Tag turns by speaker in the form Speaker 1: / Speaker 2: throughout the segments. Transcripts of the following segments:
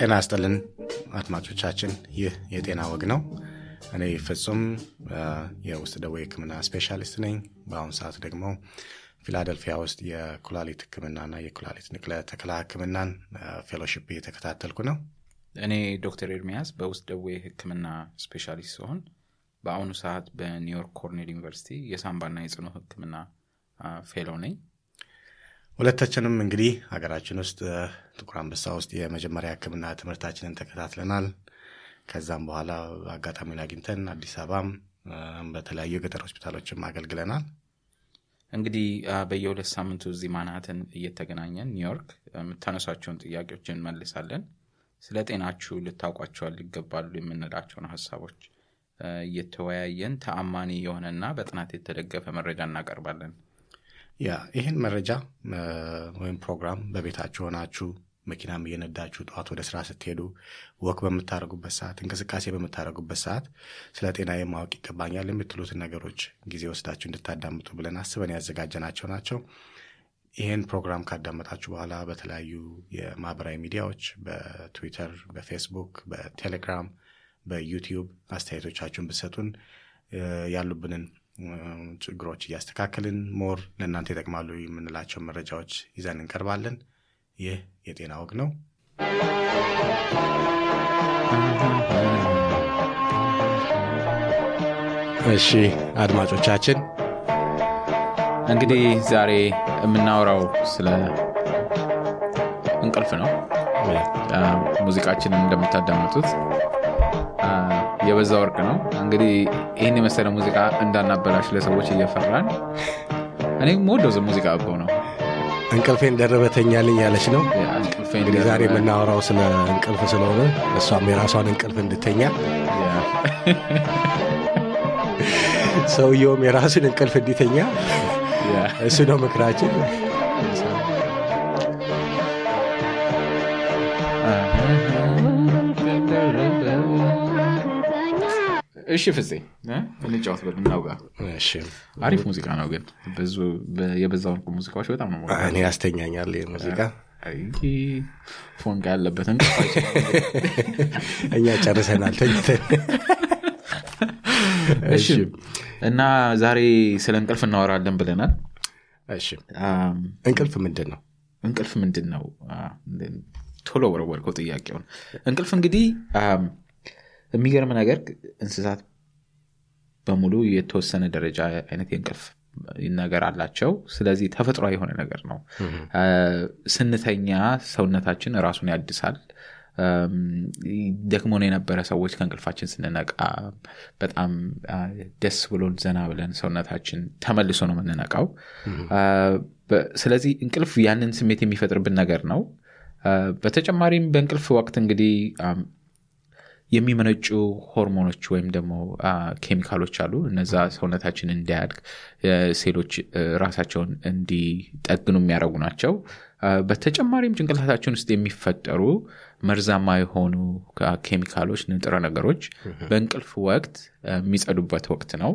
Speaker 1: ጤና ይስጥልን አድማጮቻችን፣ ይህ የጤና ወግ ነው። እኔ ፍጹም የውስጥ ደዌ ሕክምና ስፔሻሊስት ነኝ። በአሁኑ ሰዓት ደግሞ ፊላደልፊያ ውስጥ የኩላሊት ሕክምናና የኩላሊት ንቅለ ተከላ ሕክምናን fellowship እየተከታተልኩ ነው።
Speaker 2: እኔ ዶክተር ኤርሚያስ በውስጥ ደዌ ሕክምና ስፔሻሊስት ሲሆን በአሁኑ ሰዓት በኒውዮርክ ኮርኔል ዩኒቨርሲቲ የሳምባና የጽኑ ሕክምና fellow ነኝ።
Speaker 1: ሁለታችንም እንግዲህ ሀገራችን ውስጥ ጥቁር አንበሳ ውስጥ የመጀመሪያ ህክምና ትምህርታችንን ተከታትለናል። ከዛም በኋላ አጋጣሚውን አግኝተን አዲስ አበባም በተለያዩ የገጠር ሆስፒታሎችም አገልግለናል።
Speaker 2: እንግዲህ በየሁለት ሳምንቱ እዚህ ማናሃተን እየተገናኘን ኒውዮርክ የምታነሷቸውን ጥያቄዎች እንመልሳለን። ስለ ጤናችሁ ልታውቋቸዋል ይገባሉ የምንላቸውን ሀሳቦች እየተወያየን ተአማኒ የሆነና በጥናት የተደገፈ መረጃ እናቀርባለን።
Speaker 1: ያ ይህን መረጃ ወይም ፕሮግራም በቤታችሁ ሆናችሁ መኪናም እየነዳችሁ ጠዋት ወደ ስራ ስትሄዱ፣ ወክ በምታደርጉበት ሰዓት፣ እንቅስቃሴ በምታደርጉበት ሰዓት ስለ ጤና ማወቅ ይገባኛል የምትሉትን ነገሮች ጊዜ ወስዳችሁ እንድታዳምጡ ብለን አስበን ያዘጋጀናቸው ናቸው። ይህን ፕሮግራም ካዳመጣችሁ በኋላ በተለያዩ የማህበራዊ ሚዲያዎች በትዊተር፣ በፌስቡክ፣ በቴሌግራም፣ በዩቲዩብ አስተያየቶቻችሁን ብትሰጡን ያሉብንን ችግሮች እያስተካከልን ሞር ለእናንተ ይጠቅማሉ የምንላቸው መረጃዎች ይዘን እንቀርባለን። ይህ የጤና ወግ ነው። እሺ አድማጮቻችን
Speaker 2: እንግዲህ ዛሬ የምናወራው ስለ እንቅልፍ ነው። ሙዚቃችንን እንደምታዳምጡት የበዛ ወርቅ ነው። እንግዲህ ይህን የመሰለ ሙዚቃ እንዳናበላሽ ለሰዎች እየፈራን እኔ ወደው ሙዚቃ አበው ነው።
Speaker 1: እንቅልፌን ደረበተኛልኝ ያለች ነው። እንግዲህ ዛሬ የምናወራው ስለ እንቅልፍ ስለሆነ እሷም የራሷን እንቅልፍ እንድተኛ ሰውየውም የራሱን እንቅልፍ እንዲተኛ እሱ ነው ምክራችን።
Speaker 2: እሺ ፍፄ እንጫወት በል እናውጋ። አሪፍ ሙዚቃ ነው ግን። የበዛ ወርቁ ሙዚቃዎች በጣም ነው
Speaker 1: እኔ ያስተኛኛል ሙዚቃ።
Speaker 2: ፎንቃ ያለበት
Speaker 1: እኛ ጨርሰናል ተኝተን።
Speaker 2: እሺ እና ዛሬ ስለ እንቅልፍ እናወራለን ብለናል።
Speaker 1: እሺ። እንቅልፍ ምንድን ነው
Speaker 2: እንቅልፍ ምንድን ነው ቶሎ ወረወርከው ጥያቄውን። እንቅልፍ እንግዲህ የሚገርም ነገር እንስሳት በሙሉ የተወሰነ ደረጃ አይነት የእንቅልፍ ነገር አላቸው። ስለዚህ ተፈጥሯዊ የሆነ ነገር ነው። ስንተኛ ሰውነታችን ራሱን ያድሳል። ደክሞን የነበረ ሰዎች ከእንቅልፋችን ስንነቃ በጣም ደስ ብሎን ዘና ብለን ሰውነታችን ተመልሶ ነው የምንነቃው። ስለዚህ እንቅልፍ ያንን ስሜት የሚፈጥርብን ነገር ነው። በተጨማሪም በእንቅልፍ ወቅት እንግዲህ የሚመነጩ ሆርሞኖች ወይም ደግሞ ኬሚካሎች አሉ። እነዛ ሰውነታችን እንዲያድግ ሴሎች ራሳቸውን እንዲጠግኑ የሚያደርጉ ናቸው። በተጨማሪም ጭንቅላታችን ውስጥ የሚፈጠሩ መርዛማ የሆኑ ኬሚካሎች ንጥረ ነገሮች በእንቅልፍ ወቅት የሚጸዱበት ወቅት ነው።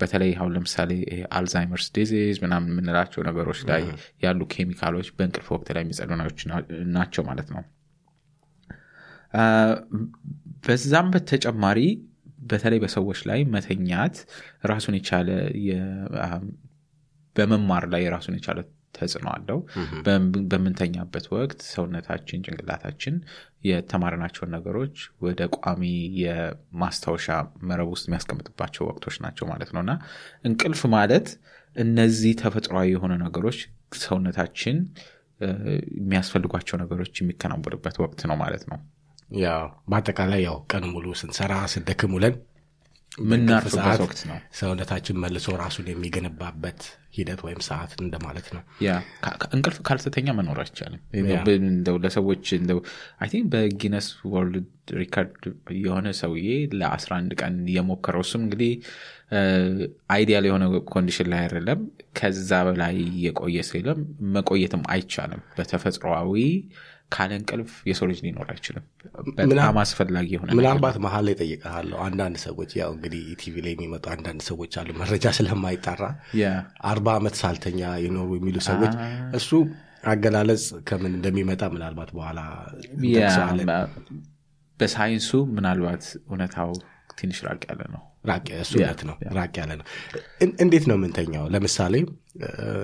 Speaker 2: በተለይ አሁን ለምሳሌ Alzheimer's disease ምናምን የምንላቸው ነገሮች ላይ ያሉ ኬሚካሎች በእንቅልፍ ወቅት ላይ የሚጸዱ ናቸው ማለት ነው በዛም በተጨማሪ በተለይ በሰዎች ላይ መተኛት ራሱን የቻለ በመማር ላይ ራሱን የቻለ ተጽዕኖ አለው። በምንተኛበት ወቅት ሰውነታችን ጭንቅላታችን የተማርናቸውን ነገሮች ወደ ቋሚ የማስታወሻ መረብ ውስጥ የሚያስቀምጥባቸው ወቅቶች ናቸው ማለት ነው። እና እንቅልፍ ማለት እነዚህ ተፈጥሯዊ የሆኑ ነገሮች ሰውነታችን የሚያስፈልጓቸው ነገሮች የሚከናወንበት ወቅት ነው ማለት ነው
Speaker 1: ያው በአጠቃላይ ያው ቀን ሙሉ ስንሰራ ስንደክም ውለን
Speaker 2: ምናርፍበት ወቅት ነው።
Speaker 1: ሰውነታችን መልሶ ራሱን የሚገነባበት ሂደት ወይም ሰዓት እንደማለት ነው።
Speaker 2: ያ እንቅልፍ ካልተተኛ መኖር አይቻልም። እንደው ለሰዎች እንደው I think በ Guinness World Record የሆነ ሰውዬ ለ11 ቀን የሞከረው እሱም እንግዲህ ideal የሆነ condition ላይ አይደለም። ከዛ በላይ የቆየ የለም። መቆየትም አይቻልም። በተፈጥሮዊ ካለ እንቅልፍ የሰው ልጅ ሊኖር አይችልም። በጣም አስፈላጊ የሆነ
Speaker 1: ምናልባት መሀል ላይ ጠይቀሃለሁ አንዳንድ ሰዎች ያው እንግዲህ ቲቪ ላይ የሚመጡ አንዳንድ ሰዎች አሉ መረጃ ስለማይጣራ አርባ ዓመት ሳልተኛ የኖሩ የሚሉ ሰዎች እሱ አገላለጽ ከምን እንደሚመጣ ምናልባት በኋላ
Speaker 2: በሳይንሱ ምናልባት እውነታው ትንሽ ራቅ ያለ ነው።
Speaker 1: እሱ እውነት ነው። ራቅ ያለ ነው። እን- እንዴት ነው የምንተኛው? ለምሳሌ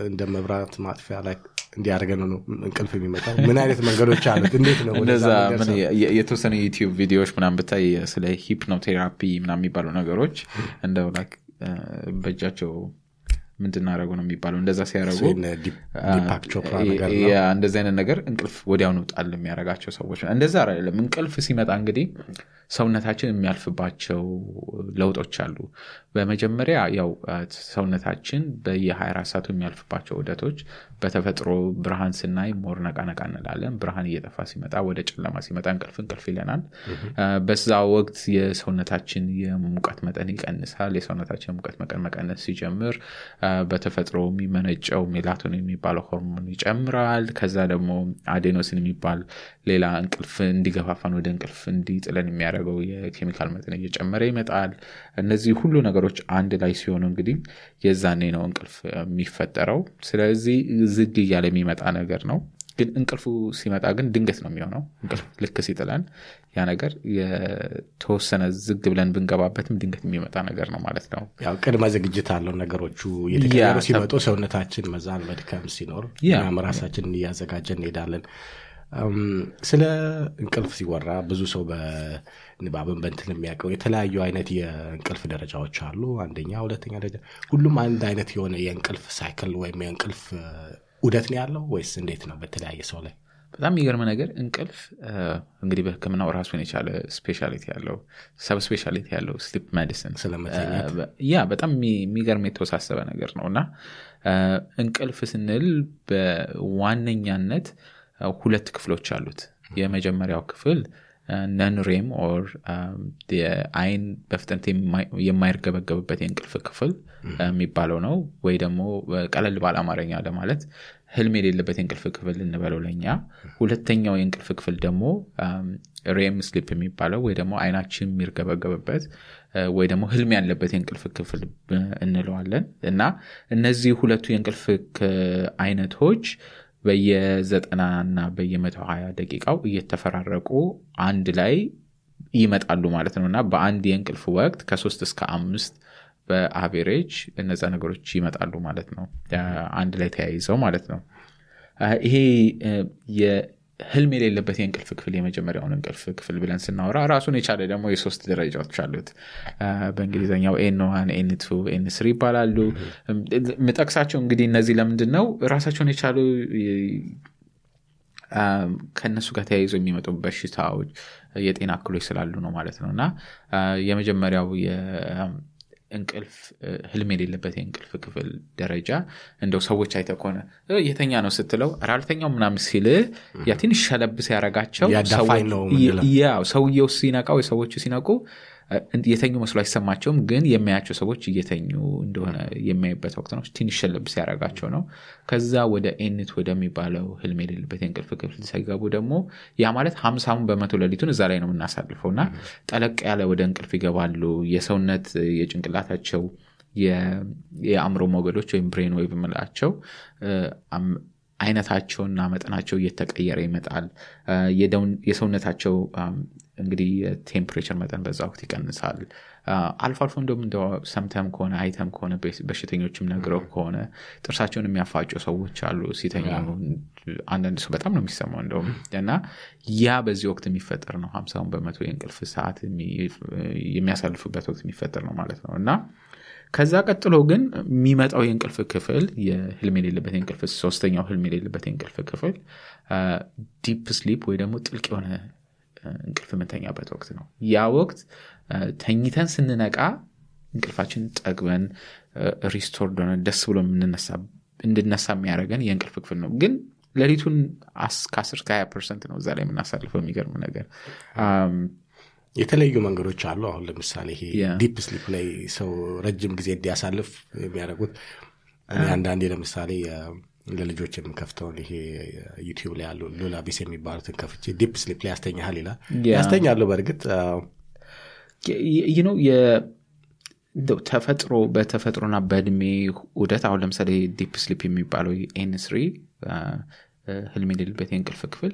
Speaker 1: እንደ መብራት ማጥፊያ ላይ እንዲያደርገን ነው እንቅልፍ የሚመጣው። ምን አይነት መንገዶች አሉት? እንዴት ነው
Speaker 2: እንደዛ የተወሰነ ዩቲዩብ ቪዲዮዎች ምናምን ብታይ ስለ ሂፕኖቴራፒ ምናምን የሚባሉ ነገሮች እንደው በእጃቸው ምን እንዳደረጉ ነው የሚባለው? እንደዛ ሲያደረጉ እንደዚህ አይነት ነገር እንቅልፍ ወዲያውኑ ጣል የሚያደርጋቸው ሰዎች እንደዛ አይደለም። እንቅልፍ ሲመጣ እንግዲህ ሰውነታችን የሚያልፍባቸው ለውጦች አሉ። በመጀመሪያ ያው ሰውነታችን በየ24 ሰዓቱ የሚያልፍባቸው ዑደቶች በተፈጥሮ ብርሃን ስናይ more ነቃ ነቃ እንላለን። ብርሃን እየጠፋ ሲመጣ ወደ ጨለማ ሲመጣ እንቅልፍ እንቅልፍ ይለናል። በዛ ወቅት የሰውነታችን የሙቀት መጠን ይቀንሳል። የሰውነታችን የሙቀት መጠን መቀነስ ሲጀምር በተፈጥሮ የሚመነጨው ሜላቶኒን የሚባለው ሆርሞን ይጨምራል። ከዛ ደግሞ adenosine የሚባል ሌላ እንቅልፍ እንዲገፋፋን ወደ እንቅልፍ እንዲጥለን የሚያደርገው የኬሚካል መጠን እየጨመረ ይመጣል። እነዚህ ሁሉ ነገሮች አንድ ላይ ሲሆኑ እንግዲህ የዛኔ ነው እንቅልፍ የሚፈጠረው። ስለዚህ ዝግ እያለ የሚመጣ ነገር ነው ግን እንቅልፉ ሲመጣ ግን ድንገት ነው የሚሆነው። እንቅልፍ ልክ ሲጥለን ያ ነገር የተወሰነ ዝግ ብለን ብንገባበትም ድንገት የሚመጣ ነገር ነው ማለት ነው።
Speaker 1: ያው ቅድመ ዝግጅት አለው ነገሮቹ እየተቀየሩ
Speaker 2: ያ፣
Speaker 1: ሲመጡ ሰውነታችን መዛል መድከም ሲኖር ራሳችንን እያዘጋጀን እንሄዳለን። ስለ እንቅልፍ ሲወራ ብዙ ሰው በንባብን በንትን የሚያውቀው የተለያዩ አይነት የእንቅልፍ ደረጃዎች አሉ። አንደኛ ሁለተኛ ደረጃ ሁሉም አንድ አይነት የሆነ የእንቅልፍ cycle ወይም የእንቅልፍ እ፣ ዑደት ነው ያለው ወይስ እንዴት ነው በተለያየ ሰው ላይ?
Speaker 2: በጣም የሚገርም ነገር እንቅልፍ እንግዲህ በህክምናው ራሱን የቻለ specialty ያለው subspecialty ያለው sleep
Speaker 1: medicine
Speaker 2: ያ በጣም የሚ- የሚገርም የተወሳሰበ ነገር ነው። እና እንቅልፍ ስንል በዋነኛነት ሁለት ክፍሎች አሉት። የመጀመሪያው ክፍል non-REM or አይን በፍጥነት የማይ- የማይርገበገብበት የእንቅልፍ ክፍል እ፣ የሚባለው ነው። ወይ ደግሞ እ፣ ቀለል ባለ አማርኛ ለማለት ህልም የሌለበት የእንቅልፍ ክፍል እንበለው ለኛ። ሁለተኛው የእንቅልፍ ክፍል ደግሞ ሬም ስሊፕ የሚባለው ወይ ደግሞ አይናችን የሚርገበገብበት እ፣ ወይ ደግሞ ህልም ያለበት የእንቅልፍ ክፍል እንለዋለን። እና እነዚህ ሁለቱ የእንቅልፍ አይነቶች በየዘጠና እና በየመቶ ሀያ ደቂቃው እየተፈራረቁ አንድ ላይ ይመጣሉ ማለት ነው። እና በአንድ የእንቅልፍ ወቅት ከሶስት እስከ አምስት በአቬሬጅ እነዛ ነገሮች ይመጣሉ ማለት ነው። አንድ ላይ ተያይዘው ማለት ነው። ይሄ እ፣ የህልም የሌለበት የእንቅልፍ ክፍል የመጀመሪያውን እንቅልፍ ክፍል ብለን ስናወራ ራሱን የቻለ ደግሞ የሶስት ደረጃዎች አሉት። በእንግሊዝኛው N one N two N three ይባላሉ። ምጠቅሳቸው እንግዲህ እነዚህ ለምንድን ነው ራሳቸውን የቻሉ ከእነሱ ጋር ተያይዞ የሚመጡ በሽታዎች የጤና እክሎች ስላሉ ነው ማለት ነው እና የመጀመሪያው የእንቅልፍ እ፣ ህልም የሌለበት የእንቅልፍ ክፍል ደረጃ እንደው ሰዎች አይተ ከሆነ የተኛ ነው ስትለው ኧረ አልተኛው ምናምን ሲል ያ ትንሽ ሸለብ ሲያረጋቸው ሰውየው ሲነቃ ወይ ሰዎቹ ሲነቁ የተኙ መስሎ አይሰማቸውም ግን የሚያያቸው ሰዎች እየተኙ እንደሆነ የሚያይበት ወቅት ነው። ትንሽ ሸለብ ሲያረጋቸው ነው። ከዛ ወደ N two ወደሚባለው ህልም የሌለበት የእንቅልፍ ክፍል ሲገቡ ደግሞ ያ ማለት ሀምሳውን በመቶ ሌሊቱን እዛ ላይ ነው የምናሳልፈው እና ጠለቅ ያለ ወደ እንቅልፍ ይገባሉ። የሰውነት የጭንቅላታቸው የአእምሮ ሞገዶች ወይም brain wave አም- አይነታቸውና መጠናቸው እየተቀየረ ይመጣል። የሰውነታቸው እንግዲህ የ temperature መጠን በዛ ወቅት ይቀንሳል። አልፎ አልፎ እንደም እንደ ሰምተም ከሆነ አይተም ከሆነ በሽተኞችም ነግረው ከሆነ ጥርሳቸውን የሚያፋጩ ሰዎች አሉ ሲተኙ አንዳንድ ሰው በጣም ነው የሚሰማው እንደውም። እና ያ በዚህ ወቅት የሚፈጠር ነው። ሀምሳውን በመቶ የእንቅልፍ ሰዓት የሚ- የሚያሳልፉበት ወቅት የሚፈጠር ነው ማለት ነው። እና ከዛ ቀጥሎ ግን የሚመጣው የእንቅልፍ ክፍል የህልም የሌለበት የእንቅልፍ ሶስተኛው ህልም የሌለበት የእንቅልፍ ክፍል deep sleep ወይ ደግሞ ጥልቅ የሆነ እንቅልፍ የምንተኛበት ወቅት ነው። ያ ወቅት ተኝተን ስንነቃ እንቅልፋችን ጠግበን restored ሆነ ደስ ብሎ እንድነሳ የሚያደርገን የእንቅልፍ ክፍል ነው። ግን ሌሊቱን አስ- ከ10 እስከ 20 percent ነው እዛ ላይ የምናሳልፈው የሚገርም ነገር
Speaker 1: የተለያዩ መንገዶች አሉ አሁን ለምሳሌ ይሄ. deep sleep ላይ ሰው ረጅም ጊዜ እንዲያሳልፍ የሚያደርጉት አንዳንዴ ለምሳሌ ለልጆች የምከፍተውን ይሄ YouTube ላይ ያሉ lullabies የሚባሉትን ከፍቼ deep sleep ላይ ያስተኛሃል ይላል. ያስተኛሉ በእርግጥ
Speaker 2: ነው እንደው ተፈጥሮ በተፈጥሮና በእድሜ ሂደት አሁን ለምሳሌ deep sleep የሚባለው N3 ህልም የሌለበት የእንቅልፍ ክፍል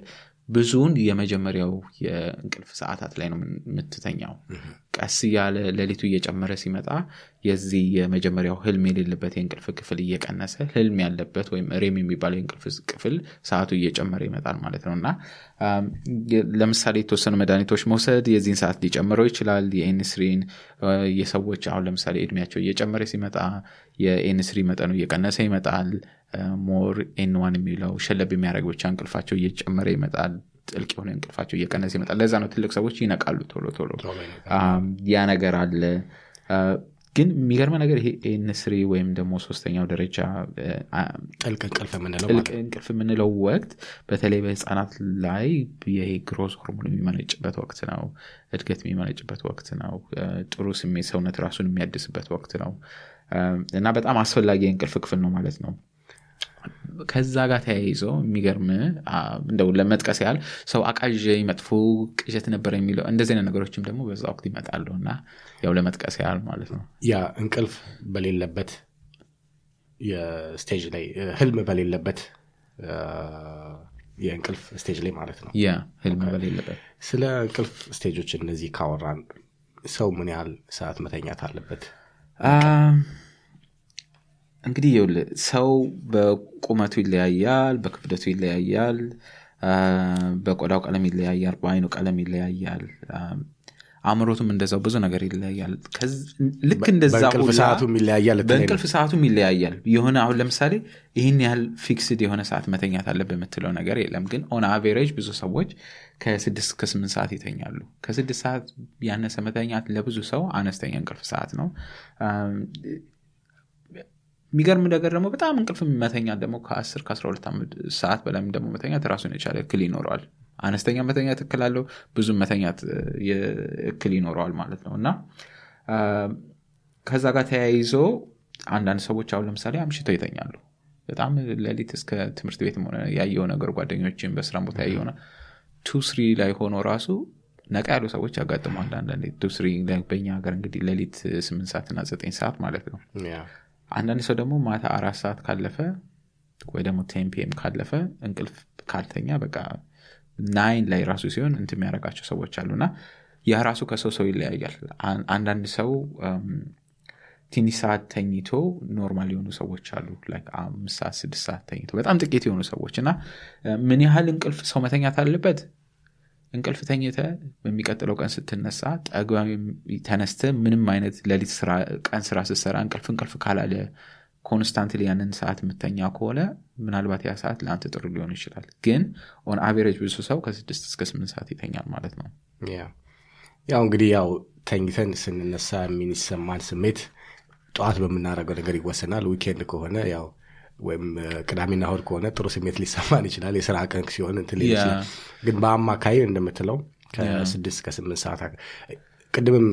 Speaker 2: ብዙውን የመጀመሪያው የእንቅልፍ ሰዓታት ላይ ነው የምትተኛው ቀስ እያለ ሌሊቱ እየጨመረ ሲመጣ የዚህ የመጀመሪያው ህልም የሌለበት የእንቅልፍ ክፍል እየቀነሰ ህልም ያለበት ወይም REM የሚባለው የእንቅልፍ ክፍል ሰዓቱ እየጨመረ ይመጣል ማለት ነው። እና ለምሳሌ የተወሰኑ መድኃኒቶች መውሰድ የዚህን ሰዓት ሊጨምረው ይችላል። የ N3 ን የሰዎች አሁን ለምሳሌ እድሜያቸው እየጨመረ ሲመጣ የ N3 መጠኑ እየቀነሰ ይመጣል። more N1 የሚለው ሸለብ የሚያደርግ ብቻ እንቅልፋቸው እየጨመረ ይመጣል ጥልቅ የሆነ እንቅልፋቸው እየቀነሰ ይመጣል። ለዛ ነው ትልቅ ሰዎች ይነቃሉ ቶሎ ቶሎ። ያ ነገር አለ። ግን የሚገርመው ነገር ይሄ N3 ወይም ደግሞ ሶስተኛው ደረጃ
Speaker 1: ጥልቅ እንቅልፍ የምንለው
Speaker 2: ጥልቅ እንቅልፍ የምንለው ወቅት በተለይ በህፃናት ላይ ይሄ growth hormone የሚመነጭበት ወቅት ነው። እድገት የሚመነጭበት ወቅት ነው። ጥሩ ስሜት ሰውነት ራሱን የሚያድስበት ወቅት ነው። እና በጣም አስፈላጊ የእንቅልፍ ክፍል ነው ማለት ነው ከዛ ጋር ተያይዞ የሚገርም እንደው ለመጥቀስ ያህል ሰው አቃዥ መጥፎ ቅዠት ነበር የሚለው እንደዚህ አይነት ነገሮችም ደግሞ በዛ ወቅት ይመጣሉ እና ያው ለመጥቀስ ያህል ማለት ነው።
Speaker 1: ያ እንቅልፍ በሌለበት የስቴጅ ላይ ህልም በሌለበት የእንቅልፍ stage ላይ ማለት ነው።
Speaker 2: ያ ህልም በሌለበት።
Speaker 1: ስለ እንቅልፍ stage ኦች እነዚህ ካወራን ሰው ምን ያህል ሰዓት መተኛት አለበት
Speaker 2: እንግዲህ ሰው በቁመቱ ይለያያል በክብደቱ ይለያያል በቆዳው ቀለም ይለያያል በአይኑ ቀለም ይለያያል አእምሮቱም እንደዛው ብዙ ነገር ይለያያል። ልክ እንደዛ
Speaker 1: በእንቅልፍ ሰዓቱም ይለያያል
Speaker 2: የሆነ አሁን ለምሳሌ ይህን ያህል fixed የሆነ ሰዓት መተኛት አለበት የምትለው ነገር የለም። ግን on average ብዙ ሰዎች ከስድስት ከስምንት ሰዓት ይተኛሉ። ከስድስት ሰዓት ያነሰ መተኛት ለብዙ ሰው አነስተኛ እንቅልፍ ሰዓት ነው የሚገርም ነገር ደግሞ በጣም እንቅልፍ መተኛት ደግሞ ከ10 ከ12 ሰዓት በላይም ደግሞ መተኛት ራሱን የቻለ እክል ይኖረዋል። አነስተኛ መተኛት እክል አለው ብዙ መተኛት እክል ይኖረዋል ማለት ነው። እና ከዛ ጋር ተያይዞ አንዳንድ ሰዎች አሁን ለምሳሌ አምሽተው ይተኛሉ። በጣም ሌሊት እስከ ትምህርት ቤት ሆነ ያየው ነገር ጓደኞችን በስራም ቦታ ያየሆነ ቱ ስሪ ላይ ሆኖ ራሱ ነቃ ያሉ ሰዎች ያጋጥማል አንዳንዴ ቱ ስሪ በኛ ሀገር እንግዲህ ሌሊት ስምንት ሰዓት እና ዘጠኝ ሰዓት ማለት ነው አንዳንድ ሰው ደግሞ ማታ አራት ሰዓት ካለፈ ወይ ደግሞ ቴን ካለፈ እንቅልፍ ካልተኛ በቃ ናይን ላይ ራሱ ሲሆን እንት የሚያደርጋቸው ሰዎች አሉ። እና ያ ራሱ ከሰው ሰው ይለያያል። አንዳንድ ሰው ትንሽ ሰዓት ተኝቶ normal የሆኑ ሰዎች አሉ። አምስት ሰዓት ስድስት ሰዓት ተኝቶ በጣም ጥቂት የሆኑ ሰዎች እና ምን ያህል እንቅልፍ ሰው መተኛት አለበት እንቅልፍ ተኝተህ በሚቀጥለው ቀን ስትነሳ ጠግበህ ተነስተህ ምንም አይነት ሌሊት ቀን ስራ ስትሰራ እንቅልፍ እንቅልፍ ካላለ constantly ያንን ሰዓት የምተኛ ከሆነ ምናልባት ያ ሰዓት ለአንተ ጥሩ ሊሆን ይችላል። ግን on average ብዙ ሰው ከስድስት እስከ ስምንት ሰዓት ይተኛል ማለት ነው።
Speaker 1: ያው እንግዲህ ያው ተኝተን ስንነሳ የሚሰማን ስሜት ጠዋት በምናደርገው ነገር ይወሰናል። weekend ከሆነ ያው ወይም ቅዳሜና እሁድ ከሆነ ጥሩ ስሜት ሊሰማን ይችላል። የስራ ቀን ሲሆን እንትን ሊል ይችላል። ግን በአማካይ እንደምትለው ከስድስት ከስምንት ሰዓት ቅድምም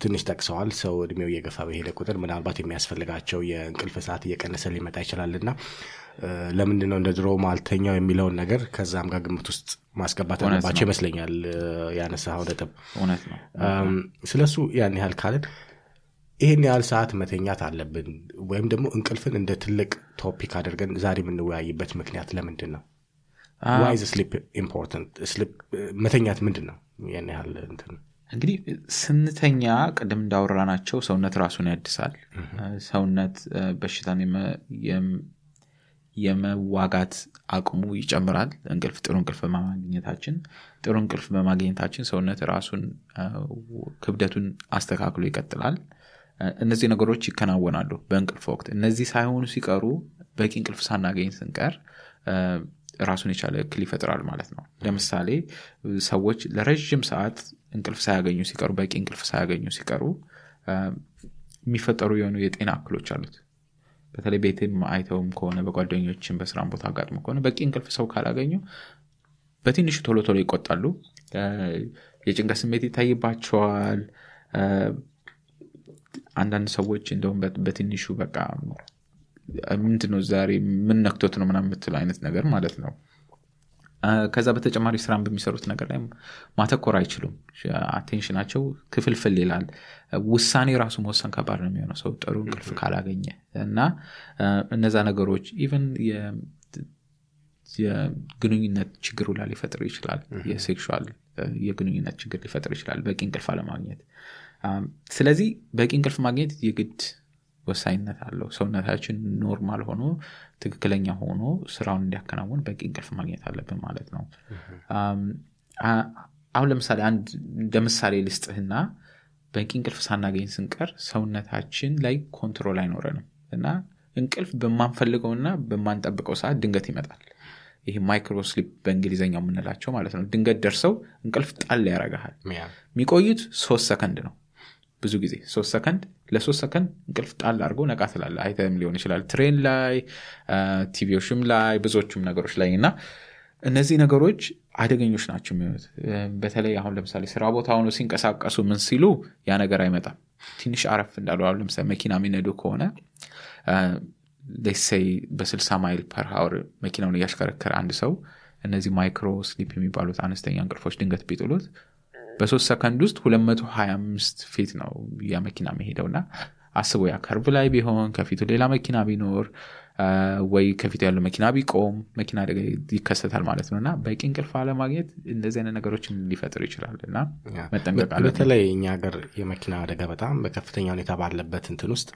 Speaker 1: ትንሽ ጠቅሰዋል። ሰው እድሜው እየገፋ በሄደ ቁጥር ምናልባት የሚያስፈልጋቸው የእንቅልፍ ሰዓት እየቀነሰ ሊመጣ ይችላል። እና ለምንድን ነው እንደ ድሮ የማልተኛው የሚለውን ነገር ከዛም ጋር ግምት ውስጥ ማስገባት አለባቸው ይመስለኛል። ያነሳው ነጥብ። ስለሱ ያን ያህል ካልን ይህን ያህል ሰዓት መተኛት አለብን? ወይም ደግሞ እንቅልፍን እንደ ትልቅ topic አድርገን ዛሬ የምንወያይበት ምክንያት ለምንድን ነው? why is sleep important መተኛት ምንድን ነው? ያን ያህል እንትን
Speaker 2: እንግዲህ ስንተኛ ቅድም እንዳወራናቸው ሰውነት ራሱን ያድሳል። ሰውነት በሽታን የመዋጋት አቅሙ ይጨምራል። እንቅልፍ ጥሩ እንቅልፍ በማግኘታችን ጥሩ እንቅልፍ በማግኘታችን ሰውነት ራሱን ክብደቱን አስተካክሎ ይቀጥላል እነዚህ ነገሮች ይከናወናሉ በእንቅልፍ ወቅት። እነዚህ ሳይሆኑ ሲቀሩ በቂ እንቅልፍ ሳናገኝ ስንቀር ራሱን የቻለ እክል ይፈጥራል ማለት ነው። ለምሳሌ ሰዎች ለረዥም ሰዓት እንቅልፍ ሳያገኙ ሲቀሩ በቂ እንቅልፍ ሳያገኙ ሲቀሩ የሚፈጠሩ የሆኑ የጤና እክሎች አሉት። በተለይ ቤትም አይተውም ከሆነ በጓደኞችን በስራም ቦታ አጋጥሞ ከሆነ በቂ እንቅልፍ ሰው ካላገኙ በትንሹ ቶሎ ቶሎ ይቆጣሉ። የጭንቀት ስሜት ይታይባቸዋል አንዳንድ ሰዎች እንደውም በትንሹ በቃ ምንድነው ዛሬ ምን ነክቶት ነው ምናምን የምትለው አይነት ነገር ማለት ነው። ከዛ በተጨማሪ ስራን በሚሰሩት ነገር ላይ ማተኮር አይችሉም። attention ናቸው ክፍልፍል ይላል። ውሳኔ ራሱ መወሰን ከባድ ነው የሚሆነው። ሰው ጥሩ እንቅልፍ ካላገኘ እና እነዛ ነገሮች even የግንኙነት ችግር ሁላ ሊፈጥር ይችላል። የ sexual የግንኙነት ችግር ሊፈጥር ይችላል። በቂ እንቅልፍ አለማግኘት ስለዚህ በቂ እንቅልፍ ማግኘት የግድ ወሳኝነት አለው። ሰውነታችን normal ሆኖ ትክክለኛ ሆኖ ስራውን እንዲያከናውን በቂ እንቅልፍ ማግኘት አለብን ማለት ነው። አሁን ለምሳሌ አንድ እንደ ምሳሌ ልስጥህና በቂ እንቅልፍ ሳናገኝ ስንቀር ሰውነታችን ላይ control አይኖረንም እና እንቅልፍ በማንፈልገውና በማንጠብቀው ሰዓት ድንገት ይመጣል። ይህ microsleep በእንግሊዝኛው የምንላቸው ማለት ነው። ድንገት ደርሰው እንቅልፍ ጣል ያረጋሃል የሚቆዩት ሶስት ሰከንድ ነው ብዙ ጊዜ ሶስት ሰከንድ ለሶስት ሰከንድ እንቅልፍ ጣል አድርጎ ነቃ ሲል አይተህም ሊሆን ይችላል train ላይ ቲቪዎችም ላይ ብዙዎቹም ነገሮች ላይ እና እነዚህ ነገሮች አደገኞች ናቸው የሚሆኑት። በተለይ አሁን ለምሳሌ ስራ ቦታ ሆኖ ሲንቀሳቀሱ ምን ሲሉ ያ ነገር አይመጣም። ትንሽ አረፍ እንዳሉ አሁን ለምሳሌ መኪና የሚነዱ ከሆነ let's say በ60 mile per hour መኪናውን እያሽከረከረ አንድ ሰው እነዚህ microsleep የሚባሉት አነስተኛ እንቅልፎች ድንገት ቢጥሉት በሶስት ሰከንድ ውስጥ 225 feet ነው ያ መኪና የሚሄደው እና አስቦ ያ curve ላይ ቢሆን ከፊቱ ሌላ መኪና ቢኖር ወይ ከፊቱ ያለው መኪና ቢቆም መኪና አደጋ ይከሰታል ማለት ነው እና በቂ እንቅልፍ አለማግኘት እንደዚህ አይነት ነገሮችን ሊፈጥር ይችላል እና መጠንቀቅ
Speaker 1: በተለይ እኛ ሀገር የመኪና አደጋ በጣም በከፍተኛ ሁኔታ ባለበት እንትን ውስጥ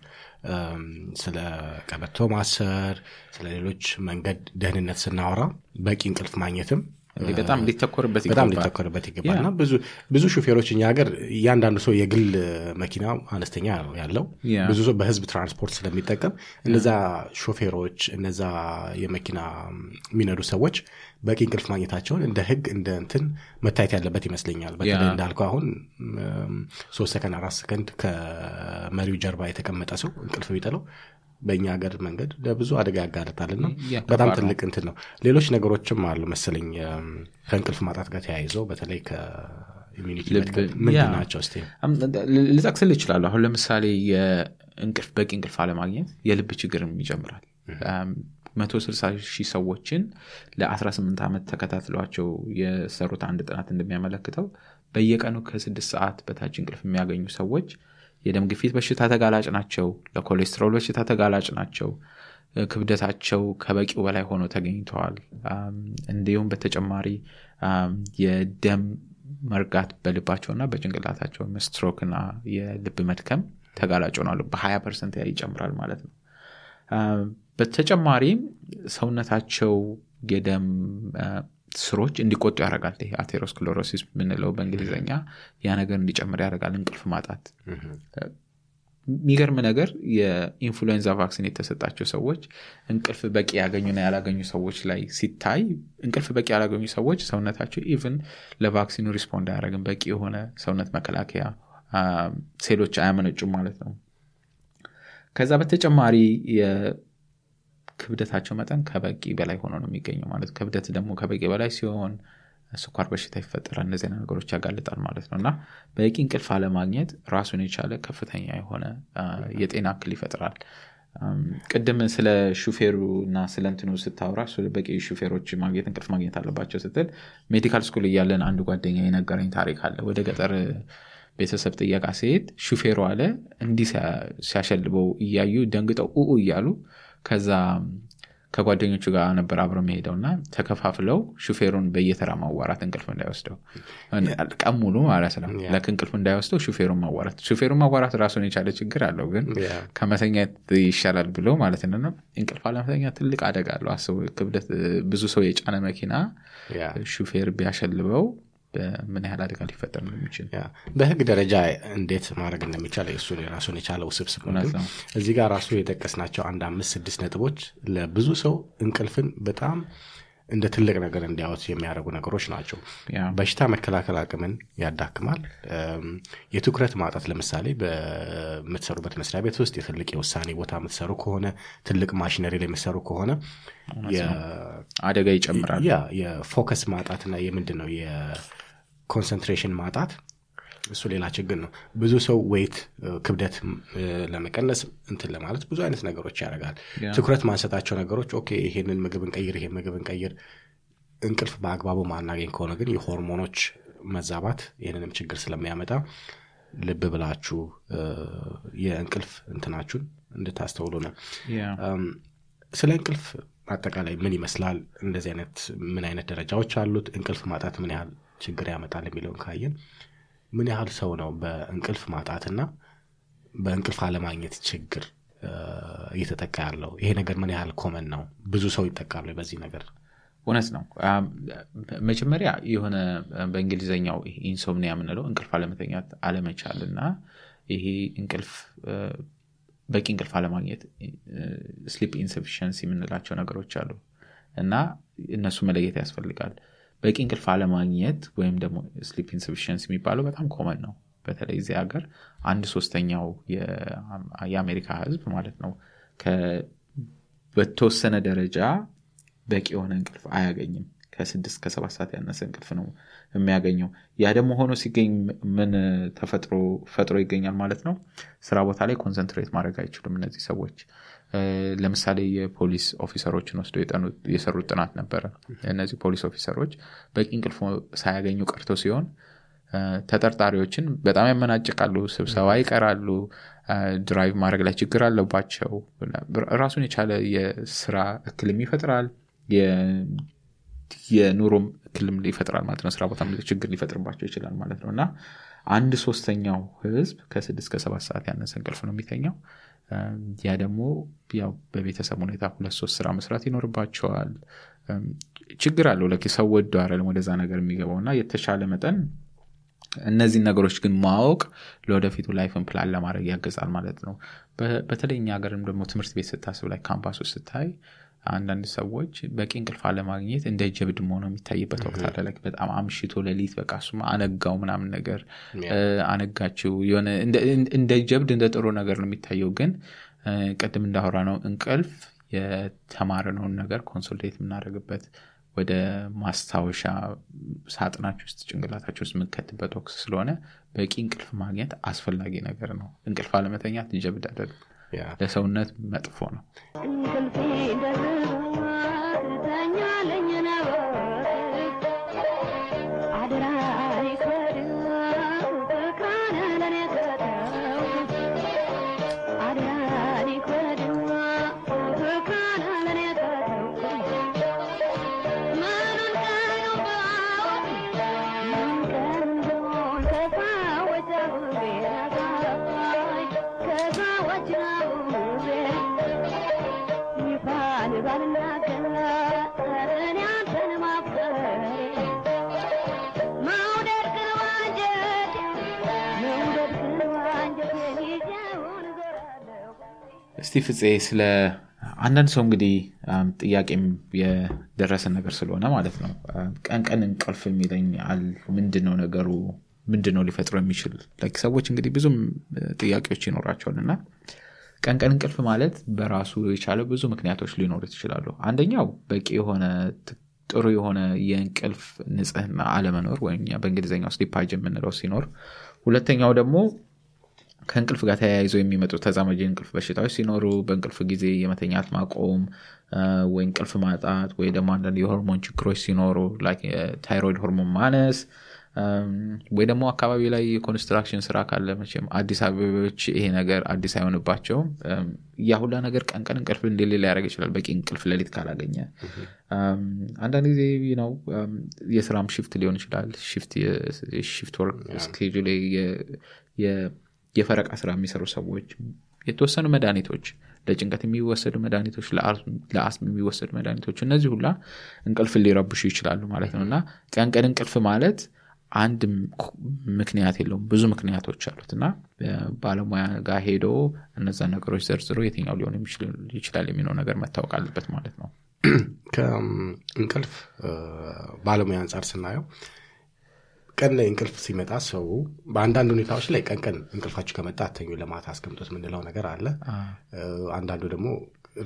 Speaker 1: ስለ ቀበቶ ማሰር ስለ ሌሎች መንገድ ደህንነት ስናወራ በቂ እንቅልፍ ማግኘትም
Speaker 2: በጣም ሊተኮርበት
Speaker 1: በጣም ሊተኮርበት ይገባል። እና ብዙ ሹፌሮች እኛ ሀገር እያንዳንዱ ሰው የግል መኪና አነስተኛ ነው ያለው። ብዙ ሰው በህዝብ ትራንስፖርት ስለሚጠቀም እነዛ ሾፌሮች እነዛ የመኪና የሚነዱ ሰዎች በቂ እንቅልፍ ማግኘታቸውን እንደ ህግ እንደ እንትን መታየት ያለበት ይመስለኛል። በተለይ እንዳልከው አሁን ሶስት ሰከንድ አራት ሰከንድ ከመሪው ጀርባ የተቀመጠ ሰው እንቅልፍ ቢጥለው በእኛ ሀገር መንገድ ለብዙ አደጋ ያጋልጣል እና በጣም ትልቅ እንትን ነው። ሌሎች ነገሮችም አሉ መሰለኝ ከእንቅልፍ ማጣት ጋር ተያይዘው በተለይ ከ immunity ምንድን ናቸው? ስ
Speaker 2: ልጠቅስል ይችላሉ አሁን ለምሳሌ የእንቅልፍ በቂ እንቅልፍ አለማግኘት የልብ ችግርም ይጨምራል መቶ ስልሳ ሺህ ሰዎችን ለ18 ዓመት ተከታትሏቸው የሰሩት አንድ ጥናት እንደሚያመለክተው በየቀኑ ከስድስት ሰዓት በታች እንቅልፍ የሚያገኙ ሰዎች የደም ግፊት በሽታ ተጋላጭ ናቸው ለኮሌስትሮል በሽታ ተጋላጭ ናቸው ክብደታቸው ከበቂው በላይ ሆኖ ተገኝተዋል። እንዲሁም በተጨማሪ የደም መርጋት በልባቸውና በጭንቅላታቸው ስትሮክና የልብ መድከም ተጋላጭ ይሆናሉ በ20 percent ይጨምራል ማለት ነው በተጨማሪም ሰውነታቸው የደም ስሮች እንዲቆጡ ያደርጋል። ይሄ atherosclerosis የምንለው በእንግሊዝኛ ያ ነገር እንዲጨምር ያደርጋል እንቅልፍ ማጣት። የሚገርም ነገር የ influenza vaccine የተሰጣቸው ሰዎች እንቅልፍ በቂ ያገኙና ያላገኙ ሰዎች ላይ ሲታይ እንቅልፍ በቂ ያላገኙ ሰዎች ሰውነታቸው even ለ vaccine ኑ respond አያደረግም በቂ የሆነ ሰውነት መከላከያ ሴሎች አያመነጩም ማለት ነው። ከዛ በተጨማሪ ክብደታቸው መጠን ከበቂ በላይ ሆኖ ነው የሚገኘው ማለት ክብደት ደግሞ ከበቂ በላይ ሲሆን ስኳር በሽታ ይፈጠራል። እነዚህ ነገሮች ያጋልጣል ማለት ነው። እና በቂ እንቅልፍ አለማግኘት ራሱን የቻለ ከፍተኛ የሆነ የጤና እክል ይፈጥራል። ቅድም ስለ ሹፌሩ እና ስለ እንትኑ ስታወራ በቂ ሹፌሮች ማግኘት እንቅልፍ ማግኘት አለባቸው ስትል ሜዲካል ስኩል እያለን አንድ ጓደኛ የነገረኝ ታሪክ አለ። ወደ ገጠር ቤተሰብ ጥየቃ ሲሄድ ሹፌሩ አለ እንዲህ ሲያሸልበው እያዩ ደንግጠው ኡኡ እያሉ ከዛ ከጓደኞቹ ጋር ነበር አብረው መሄደው እና ተከፋፍለው ሹፌሩን በየተራ ማዋራት እንቅልፍ እንዳይወስደው። ቀን ሙሉ ማለት ነው። ለክ እንቅልፍ እንዳይወስደው ሹፌሩን ማዋራት። ሹፌሩን ማዋራት ራሱን የቻለ ችግር አለው ግን ከመተኛት ይሻላል ብሎ ማለት ነው። እንቅልፍ አለመተኛ ትልቅ አደጋ አለው። አስቡ ክብደት ብዙ ሰው የጫነ መኪና ሹፌር ቢያሸልበው ምን ያህል አደጋ ሊፈጠር እንደሚችል
Speaker 1: በህግ ደረጃ እንዴት ማድረግ እንደሚቻል እሱ ራሱን የቻለ ውስብስብ ነው። እዚህ ጋር ራሱ የጠቀስናቸው አንድ አምስት ስድስት ነጥቦች ለብዙ ሰው እንቅልፍን በጣም እንደ ትልቅ ነገር እንዲያወት የሚያደርጉ ነገሮች ናቸው። በሽታ መከላከል አቅምን ያዳክማል። የትኩረት ማጣት ለምሳሌ በምትሰሩበት መስሪያ ቤት ውስጥ የትልቅ የውሳኔ ቦታ የምትሰሩ ከሆነ ትልቅ ማሽነሪ ላይ የምትሰሩ ከሆነ
Speaker 2: አደጋ ይጨምራል።
Speaker 1: የ focus ማጣትና የምንድን ነው የ concentration ማጣት እሱ ሌላ ችግር ነው። ብዙ ሰው weight ክብደት ለመቀነስ እንትን ለማለት ብዙ አይነት ነገሮች ያደርጋል። ትኩረት ማንሰጣቸው ነገሮች okay ይሄንን ምግብ እንቀይር ይሄን ምግብ እንቀይር እንቅልፍ በአግባቡ ማናገኝ ከሆነ ግን የሆርሞኖች መዛባት ይህንንም ችግር ስለሚያመጣ ልብ ብላችሁ የእንቅልፍ እንትናችሁን እንድታስተውሉ ነው። ስለ እንቅልፍ አጠቃላይ ምን ይመስላል? እንደዚህ አይነት ምን አይነት ደረጃዎች አሉት? እንቅልፍ ማጣት ምን ያህል ችግር ያመጣል? የሚለውን ካየን ምን ያህል ሰው ነው በእንቅልፍ ማጣትና በእንቅልፍ አለማግኘት ችግር እየተጠቃ ያለው? ይሄ ነገር ምን ያህል ኮመን ነው? ብዙ ሰው ይጠቃሉ በዚህ ነገር።
Speaker 2: እውነት ነው። መጀመሪያ የሆነ በእንግሊዝኛው insomnia የምንለው እንቅልፍ አለመተኛት አለመቻል እና ይሄ እንቅልፍ በቂ እንቅልፍ አለማግኘት sleep insufficiency የምንላቸው ነገሮች አሉ እና እነሱ መለየት ያስፈልጋል በቂ እንቅልፍ አለማግኘት ወይም ደግሞ sleep insufficiency የሚባለው በጣም common ነው። በተለይ እዚህ ሀገር አንድ ሶስተኛው የአሜሪካ ህዝብ ማለት ነው በተወሰነ ደረጃ በቂ የሆነ እንቅልፍ አያገኝም። ከስድስት ከሰባት ሰዓት ያነሰ እንቅልፍ ነው የሚያገኘው። ያ ደግሞ ሆኖ ሲገኝ ምን ተፈጥሮ ፈጥሮ ይገኛል ማለት ነው? ስራ ቦታ ላይ concentrate ማድረግ አይችሉም እነዚህ ሰዎች ለምሳሌ የፖሊስ officer ኦችን ወስዶ የሰሩት ጥናት ነበረ። እነዚህ ፖሊስ officer ኦች በቂ እንቅልፍ ሳያገኙ ቀርተው ሲሆን ተጠርጣሪዎችን በጣም ያመናጭቃሉ ስብሰባ ይቀራሉ drive ማድረግ ላይ ችግር አለባቸው። ራሱን የቻለ የስራ እክልም ይፈጥራል የኑሮም እክልም ይፈጥራል ማለት ነው። ስራ ቦታ ችግር ሊፈጥርባቸው ይችላል ማለት ነው። እና አንድ ሶስተኛው ህዝብ ከስድስት ከሰባት ሰዓት ያነሰ እንቅልፍ ነው የሚተኛው ያ ደግሞ ያው በቤተሰብ ሁኔታ ሁለት ሶስት ስራ መስራት ይኖርባቸዋል። ችግር አለው። ለኪ ሰው ወዶ አይደለም ወደዛ ነገር የሚገባው እና የተሻለ መጠን እነዚህን ነገሮች ግን ማወቅ ለወደፊቱ life ን plan ለማድረግ ያግዛል ማለት ነው። በተለይ እኛ ሀገርም ደግሞ ትምህርት ቤት ስታስብ ላይ ውስጥ ስታይ አንዳንድ ሰዎች በቂ እንቅልፍ አለማግኘት እንደ ጀብድ መሆኑ የሚታይበት ወቅት አለ። በጣም አምሽቶ ሌሊት በቃ እሱማ አነጋው ምናምን ነገር አነጋችው የሆነ እንደ ጀብድ እንደ ጥሩ ነገር ነው የሚታየው። ግን ቅድም እንዳወራ ነው እንቅልፍ የተማርነውን ነገር consolidate የምናደርግበት ወደ ማስታወሻ ሳጥናች ውስጥ ጭንቅላታች ውስጥ የምንከትበት ወቅት ስለሆነ በቂ እንቅልፍ ማግኘት አስፈላጊ ነገር ነው። እንቅልፍ አለመተኛት ጀብድ አደግ ለሰውነት መጥፎ ነው እስቲ ፍፄ ስለ አንዳንድ ሰው እንግዲህ ጥያቄም የደረሰን ነገር ስለሆነ ማለት ነው። ቀን ቀን እንቅልፍ የሚለኛል ምንድን ነው ነገሩ? ምንድን ነው ሊፈጥሮ የሚችል ሰዎች እንግዲህ ብዙም ጥያቄዎች ይኖራቸዋል እና ቀን ቀን እንቅልፍ ማለት በራሱ የቻለ ብዙ ምክንያቶች ሊኖሩት ይችላሉ። አንደኛው በቂ የሆነ ጥሩ የሆነ የእንቅልፍ ንጽህና አለመኖር ወይም በእንግሊዝኛው ስሊፓጅ የምንለው ሲኖር ሁለተኛው ደግሞ ከእንቅልፍ ጋር ተያይዘው የሚመጡ ተዛማጅ የእንቅልፍ በሽታዎች ሲኖሩ በእንቅልፍ ጊዜ የመተኛት ማቆም ወይ እንቅልፍ ማጣት ወይ ደግሞ አንዳንድ የሆርሞን ችግሮች ሲኖሩ ታይሮይድ ሆርሞን ማነስ ወይ ደግሞ አካባቢ ላይ የ construction ስራ ካለ መቼም አዲስ አበባዎች ይሄ ነገር አዲስ አይሆንባቸውም። ያ ሁላ ነገር ቀን ቀን እንቅልፍ እንደሌለ ሊያደርግ ይችላል። በቂ እንቅልፍ ሌሊት ካላገኘ። አንዳንድ ጊዜ ነው የስራም shift ሊሆን ይችላል። shift work schedule የፈረቃ ስራ የሚሰሩ ሰዎች የተወሰኑ መድኃኒቶች ለጭንቀት የሚወሰዱ መድኃኒቶች ለአስም የሚወሰዱ መድኃኒቶች እነዚህ ሁላ እንቅልፍ ሊረብሹ ይችላሉ ማለት ነው። እና ቀን ቀን እንቅልፍ ማለት አንድ ምክንያት የለውም። ብዙ ምክንያቶች አሉት። እና ባለሙያ ጋር ሄዶ እነዛ ነገሮች ዘርዝሮ የትኛው ሊሆን ይችላል የሚለው ነገር መታወቅ አለበት ማለት ነው።
Speaker 1: ከእንቅልፍ ባለሙያ አንጻር ስናየው ቀን ላይ እንቅልፍ ሲመጣ ሰው በአንዳንድ ሁኔታዎች ላይ ቀን ቀን እንቅልፋችሁ ከመጣ አትተኙ ለማታ አስቀምጦት የምንለው ነገር አለ። አንዳንዱ ደግሞ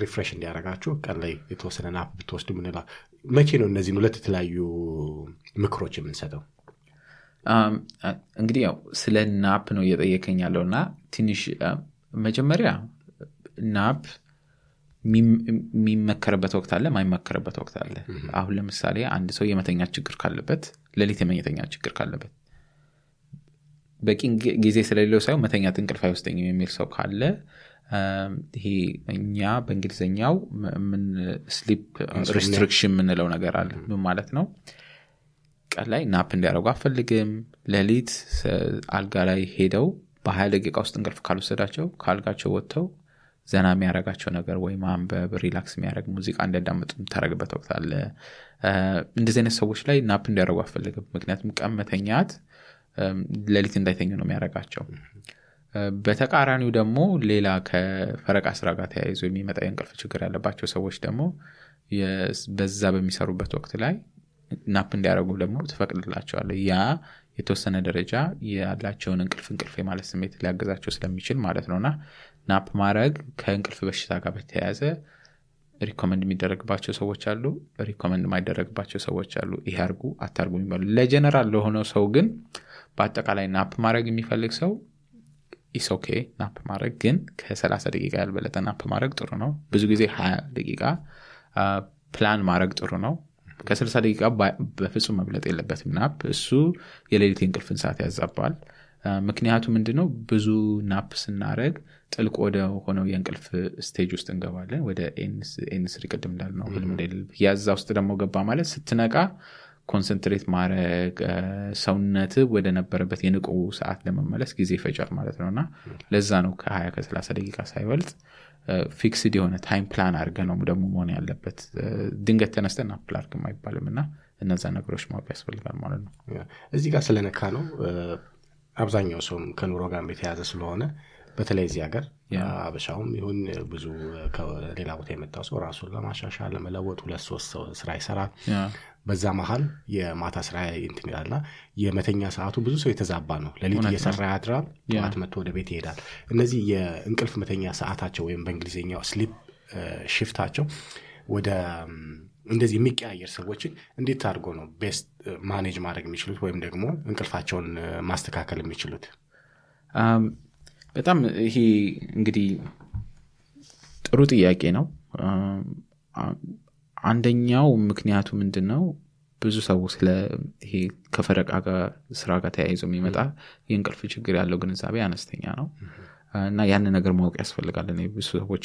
Speaker 1: refresh እንዲያደርጋችሁ ቀን ላይ የተወሰነ nap ብትወስዱ ምንላ መቼ ነው እነዚህን ሁለት የተለያዩ ምክሮች የምንሰጠው?
Speaker 2: እንግዲህ ያው ስለ nap ነው እየጠየቀኝ ያለው እና ትንሽ መጀመሪያ nap የሚመከርበት ወቅት አለ ማይመከርበት ወቅት አለ። አሁን ለምሳሌ አንድ ሰው የመተኛት ችግር ካለበት ሌሊት የመተኛት ችግር ካለበት በቂ ጊዜ ስለሌለው ሳይሆን መተኛት እንቅልፍ አይወስደኝም የሚል ሰው ካለ ይሄ እኛ በእንግሊዝኛው ምን sleep restriction የምንለው ነገር አለ። ምን ማለት ነው? ቀን ላይ nap እንዲያደርጉ አንፈልግም ሌሊት አልጋ ላይ ሄደው በሀያ ደቂቃ ውስጥ እንቅልፍ ካልወሰዳቸው ከአልጋቸው ወጥተው ዘና የሚያደረጋቸው ነገር ወይ ማንበብ relax የሚያደረግ ሙዚቃ እንዲያዳምጡ የምታደረግበት ወቅት አለ። እንደዚህ አይነት ሰዎች ላይ nap እንዲያደርጉ አፈልግም ምክንያቱም ቀን መተኛት ሌሊት እንዳይተኙ ነው የሚያደረጋቸው በተቃራኒው ደግሞ ሌላ ከፈረቃ ስራ ጋር ተያይዞ የሚመጣ የእንቅልፍ ችግር ያለባቸው ሰዎች ደግሞ በዛ በሚሰሩበት ወቅት ላይ nap እንዲያደርጉ ደግሞ ትፈቅድላቸዋለህ ያ የተወሰነ ደረጃ ያላቸውን እንቅልፍ እንቅልፍ የማለት ስሜት ሊያገዛቸው ስለሚችል ማለት ነውና nap ማድረግ ከእንቅልፍ በሽታ ጋር በተያያዘ recommend የሚደረግባቸው ሰዎች አሉ recommend የማይደረግባቸው ሰዎች አሉ። ይሄ አርጉ አታርጉ የሚባሉ ለጀነራል ለሆነው ሰው ግን በአጠቃላይ nap ማድረግ የሚፈልግ ሰው it's okay nap ማድረግ ግን ከ30 ደቂቃ ያልበለጠ nap ማድረግ ጥሩ ነው። ብዙ ጊዜ 20 ደቂቃ ፕላን ማድረግ ጥሩ ነው። ከ60 ደቂቃ በፍጹም መብለጥ የለበትም nap። እሱ የሌሊት እንቅልፍን ሰዓት ያዛባል። ምክንያቱ ምንድነው? ብዙ nap ስናደረግ ጥልቅ ወደ ሆነው የእንቅልፍ stage ውስጥ እንገባለን። ወደ N3 ቅድም እንዳልነው ህልም ያዛ ውስጥ ደግሞ ገባ ማለት ስትነቃ concentrate ማድረግ ሰውነት ወደ ነበረበት የንቁ ሰዓት ለመመለስ ጊዜ ይፈጃል ማለት ነው። እና ለዛ ነው ከ20 ከ30 ደቂቃ ሳይበልጥ fixed የሆነ time plan አድርገ ነው ደግሞ መሆን ያለበት። ድንገት ተነስተን ናፕ አላደርግም አይባልም። እና እነዛ ነገሮች ማወቅ ያስፈልጋል ማለት ነው።
Speaker 1: እዚህ ጋር ስለነካ ነው አብዛኛው ሰውም ከኑሮ ጋር የተያዘ ስለሆነ በተለይ እዚህ ሀገር አበሻውም ይሁን ብዙ ከሌላ ቦታ የመጣው ሰው ራሱን ለማሻሻል ለመለወጥ ሁለት ሶስት ስራ ይሰራል። በዛ መሀል የማታ ስራ እንትን ይላልና የመተኛ ሰዓቱ ብዙ ሰው የተዛባ ነው። ሌሊት እየሰራ ያድራል ጠዋት መጥቶ ወደ ቤት ይሄዳል። እነዚህ የእንቅልፍ መተኛ ሰዓታቸው ወይም በእንግሊዝኛው sleep shift ኣቸው ወደ እንደዚህ የሚቀያየር ሰዎችን እንዴት አድርጎ ነው best manage ማድረግ የሚችሉት ወይም ደግሞ እንቅልፋቸውን ማስተካከል የሚችሉት
Speaker 2: በጣም ይሄ እንግዲህ ጥሩ ጥያቄ ነው። አንደኛው ምክንያቱ ምንድን ነው ብዙ ሰው ስለ ይሄ ከፈረቃ ስራ ጋር ተያይዞ የሚመጣ የእንቅልፍ ችግር ያለው ግንዛቤ አነስተኛ ነው። እና ያንን ነገር ማወቅ ያስፈልጋል። ብዙ ሰዎች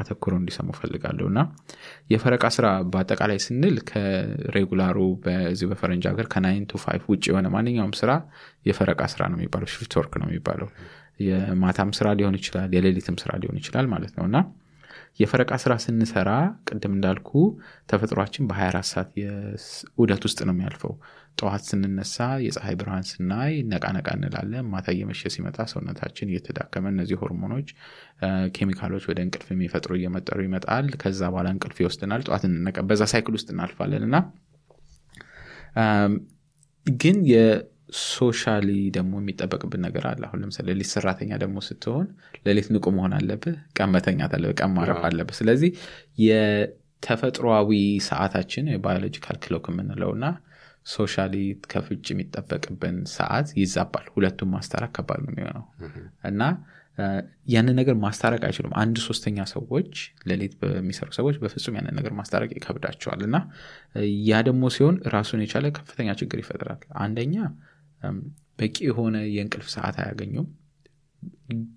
Speaker 2: አተኩረው እንዲሰሙ ፈልጋለሁ እና የፈረቃ ስራ በአጠቃላይ ስንል ከ regular ኡ በዚህ በፈረንጅ ሀገር ከ nine to five ውጭ የሆነ ማንኛውም ስራ የፈረቃ ስራ ነው የሚባለው shift work ነው የሚባለው የማታም ስራ ሊሆን ይችላል የሌሊትም ስራ ሊሆን ይችላል ማለት ነው። እና የፈረቃ ስራ ስንሰራ ቅድም እንዳልኩ ተፈጥሯችን በ24 ሰዓት ኡደት ውስጥ ነው የሚያልፈው። ጠዋት ስንነሳ የፀሐይ ብርሃን ስናይ ነቃ ነቃ እንላለን። ማታ እየመሸ ሲመጣ ሰውነታችን እየተዳከመ እነዚህ ሆርሞኖች ኬሚካሎች ወደ እንቅልፍ የሚፈጥሩ እየፈጠሩ ይመጣል። ከዛ በኋላ እንቅልፍ ይወስድናል ጠዋት እንነቃ በዛ cycle ውስጥ እናልፋለን። እና ግን socially ደግሞ የሚጠበቅብን ነገር አለ። አሁን ለምሳሌ ሌሊት ሰራተኛ ደግሞ ስትሆን ሌሊት ንቁ መሆን አለብህ ቀን መተኛት አለብህ ቀን ማረፍ አለብህ። ስለዚህ የተፈጥሯዊ ሰዓታችን የ biological clock የምንለው እና socially ከውጭ የሚጠበቅብን ሰዓት ይዛባል። ሁለቱም ማስታረቅ ከባድ ነው የሚሆነው። እና ያንን ነገር ማስታረቅ አይችሉም። አንድ ሶስተኛ ሰዎች ሌሊት በሚሰሩ ሰዎች በፍጹም ያንን ነገር ማስታረቅ ይከብዳቸዋል። እና ያ ደግሞ ሲሆን ራሱን የቻለ ከፍተኛ ችግር ይፈጥራል። አንደኛ በቂ የሆነ የእንቅልፍ ሰዓት አያገኙም።